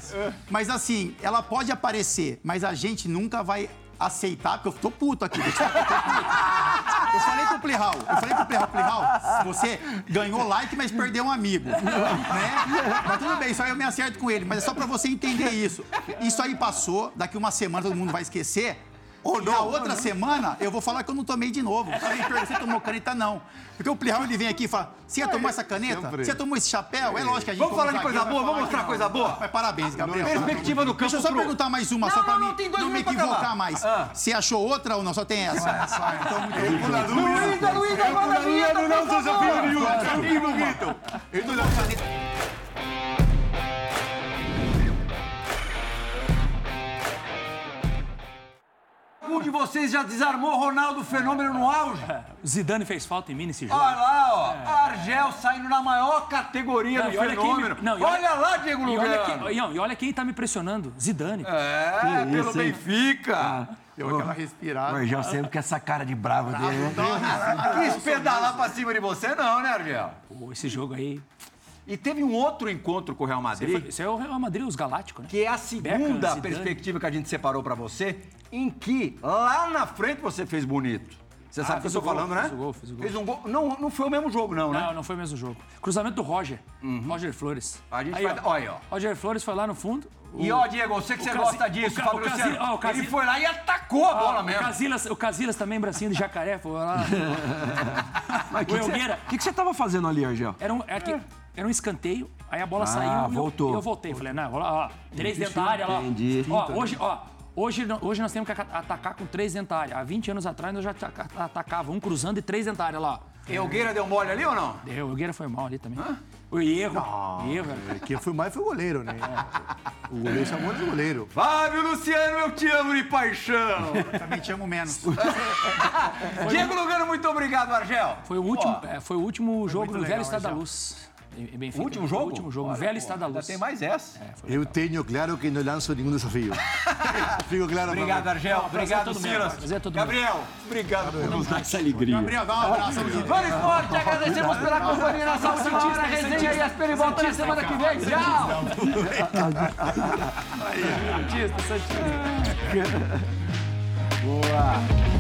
Mas, assim, ela pode aparecer, mas a gente nunca vai aceitar, porque eu tô puto aqui. eu tô puto. Eu falei pro Plihal, eu falei pro Plihal, Plihal, você ganhou like, mas perdeu um amigo. Né? Mas tudo bem, aí eu me acerto com ele, mas é só pra você entender isso. Isso aí passou, daqui uma semana todo mundo vai esquecer. Ou na outra semana, eu vou falar que eu não tomei de novo. Você me pergunta, você tomou caneta? Não. Porque o Plihal, ele vem aqui e fala, você ia tomar essa caneta?
Sempre.
Você tomou esse chapéu? É lógico que a gente...
Vamos falar de coisa boa? Vamos mostrar coisa
não.
boa?
Mas parabéns, Gabriel.
Perspectiva do campo
Deixa eu só
pro-
perguntar mais uma,
Não,
só pra
não,
mim
não, tem dois
não me equivocar mais.
Ah.
Você achou outra ou não? Só tem essa? Então, muito.
Luísa, Luísa, manda a vinheta,
não lanço
por
desafio
favor.
nenhum. Eu fico quieto. Eu não lanço
Algum de vocês já desarmou Ronaldo Fenômeno no auge?
O Zidane fez falta em mim nesse jogo.
Olha lá, ó. Argel saindo na maior categoria
Não,
do
me-
fenômeno.
não,
olha,
olha-
lá, Diego
E olha,
Lugano.
não, e olha quem tá me pressionando. Zidane.
É,
Que
pelo
isso?
Benfica.
Deu aquela
O
respirada.
Argel sempre com essa cara de bravo dele, né?
Quis pedalar pra cima de você, não, né, Argel?
Pô, esse jogo aí.
E teve um outro encontro com o Real Madrid,
esse é o Real Madrid, os Galácticos, né?
que é a segunda perspectiva que a gente separou pra você, em que lá na frente você fez bonito. Você sabe o que eu
o gol,
falando, né?
fiz o gol, fiz o gol.
Fez um gol. Não, não foi o mesmo jogo, não, né?
Não, não foi o mesmo jogo. Cruzamento do Roger. Roger Flores.
A gente
Aí,
vai-
ó,
olha, ó.
Roger Flores foi lá no fundo.
E ó, Diego, eu sei que
o
você
Casi-
gosta disso,
o Ca- o Casi- ó, o Casi-
Ele foi lá e atacou a bola
o
mesmo.
Casillas, o Casillas também, bracinho de jacaré, foi lá.
Mas
o
que
Elgueira.
O que, que você tava fazendo ali, Argel?
Era um, era, que- era um escanteio, aí a bola
Ah,
saiu e eu-
voltou.
e eu, voltei. Falei, não, ó, ó, três dentro da área lá.
Entendi.
Ó, hoje, ó, hoje, hoje nós temos que aca- atacar com três área. Há 20 anos atrás nós já ataca- atacava um cruzando e três área lá.
Elgueira deu mole ali ou não?
Deu, o Elgueira foi mal ali também. O erro. Erro,
É, Quem foi mais foi o goleiro, né? O goleiro chamou de goleiro.
Fábio Luciano, eu te amo de paixão.
Também te amo menos.
Diego Lugano, muito obrigado, Argel.
Foi o último, é, foi o último jogo
muito
no
legal,
Velho Estado da. Luz. Benfica.
o último jogo?
O último jogo,
Olha,
Velho
pô,
Estado da Luz.
tem mais essa.
Eu tenho claro que não lanço nenhum desafio. Fico claro
Obrigado. Argel. Obrigado,
todo meu,
Silas.
é.
Gabriel, obrigado por nos dar essa alegria.
Gabriel, dá um abraço
Vamos esporte, agradecemos pela companhia nessa última hora. Resenha e ESPN volta na semana que vem. Tchau.
Santista, Santista.
Boa.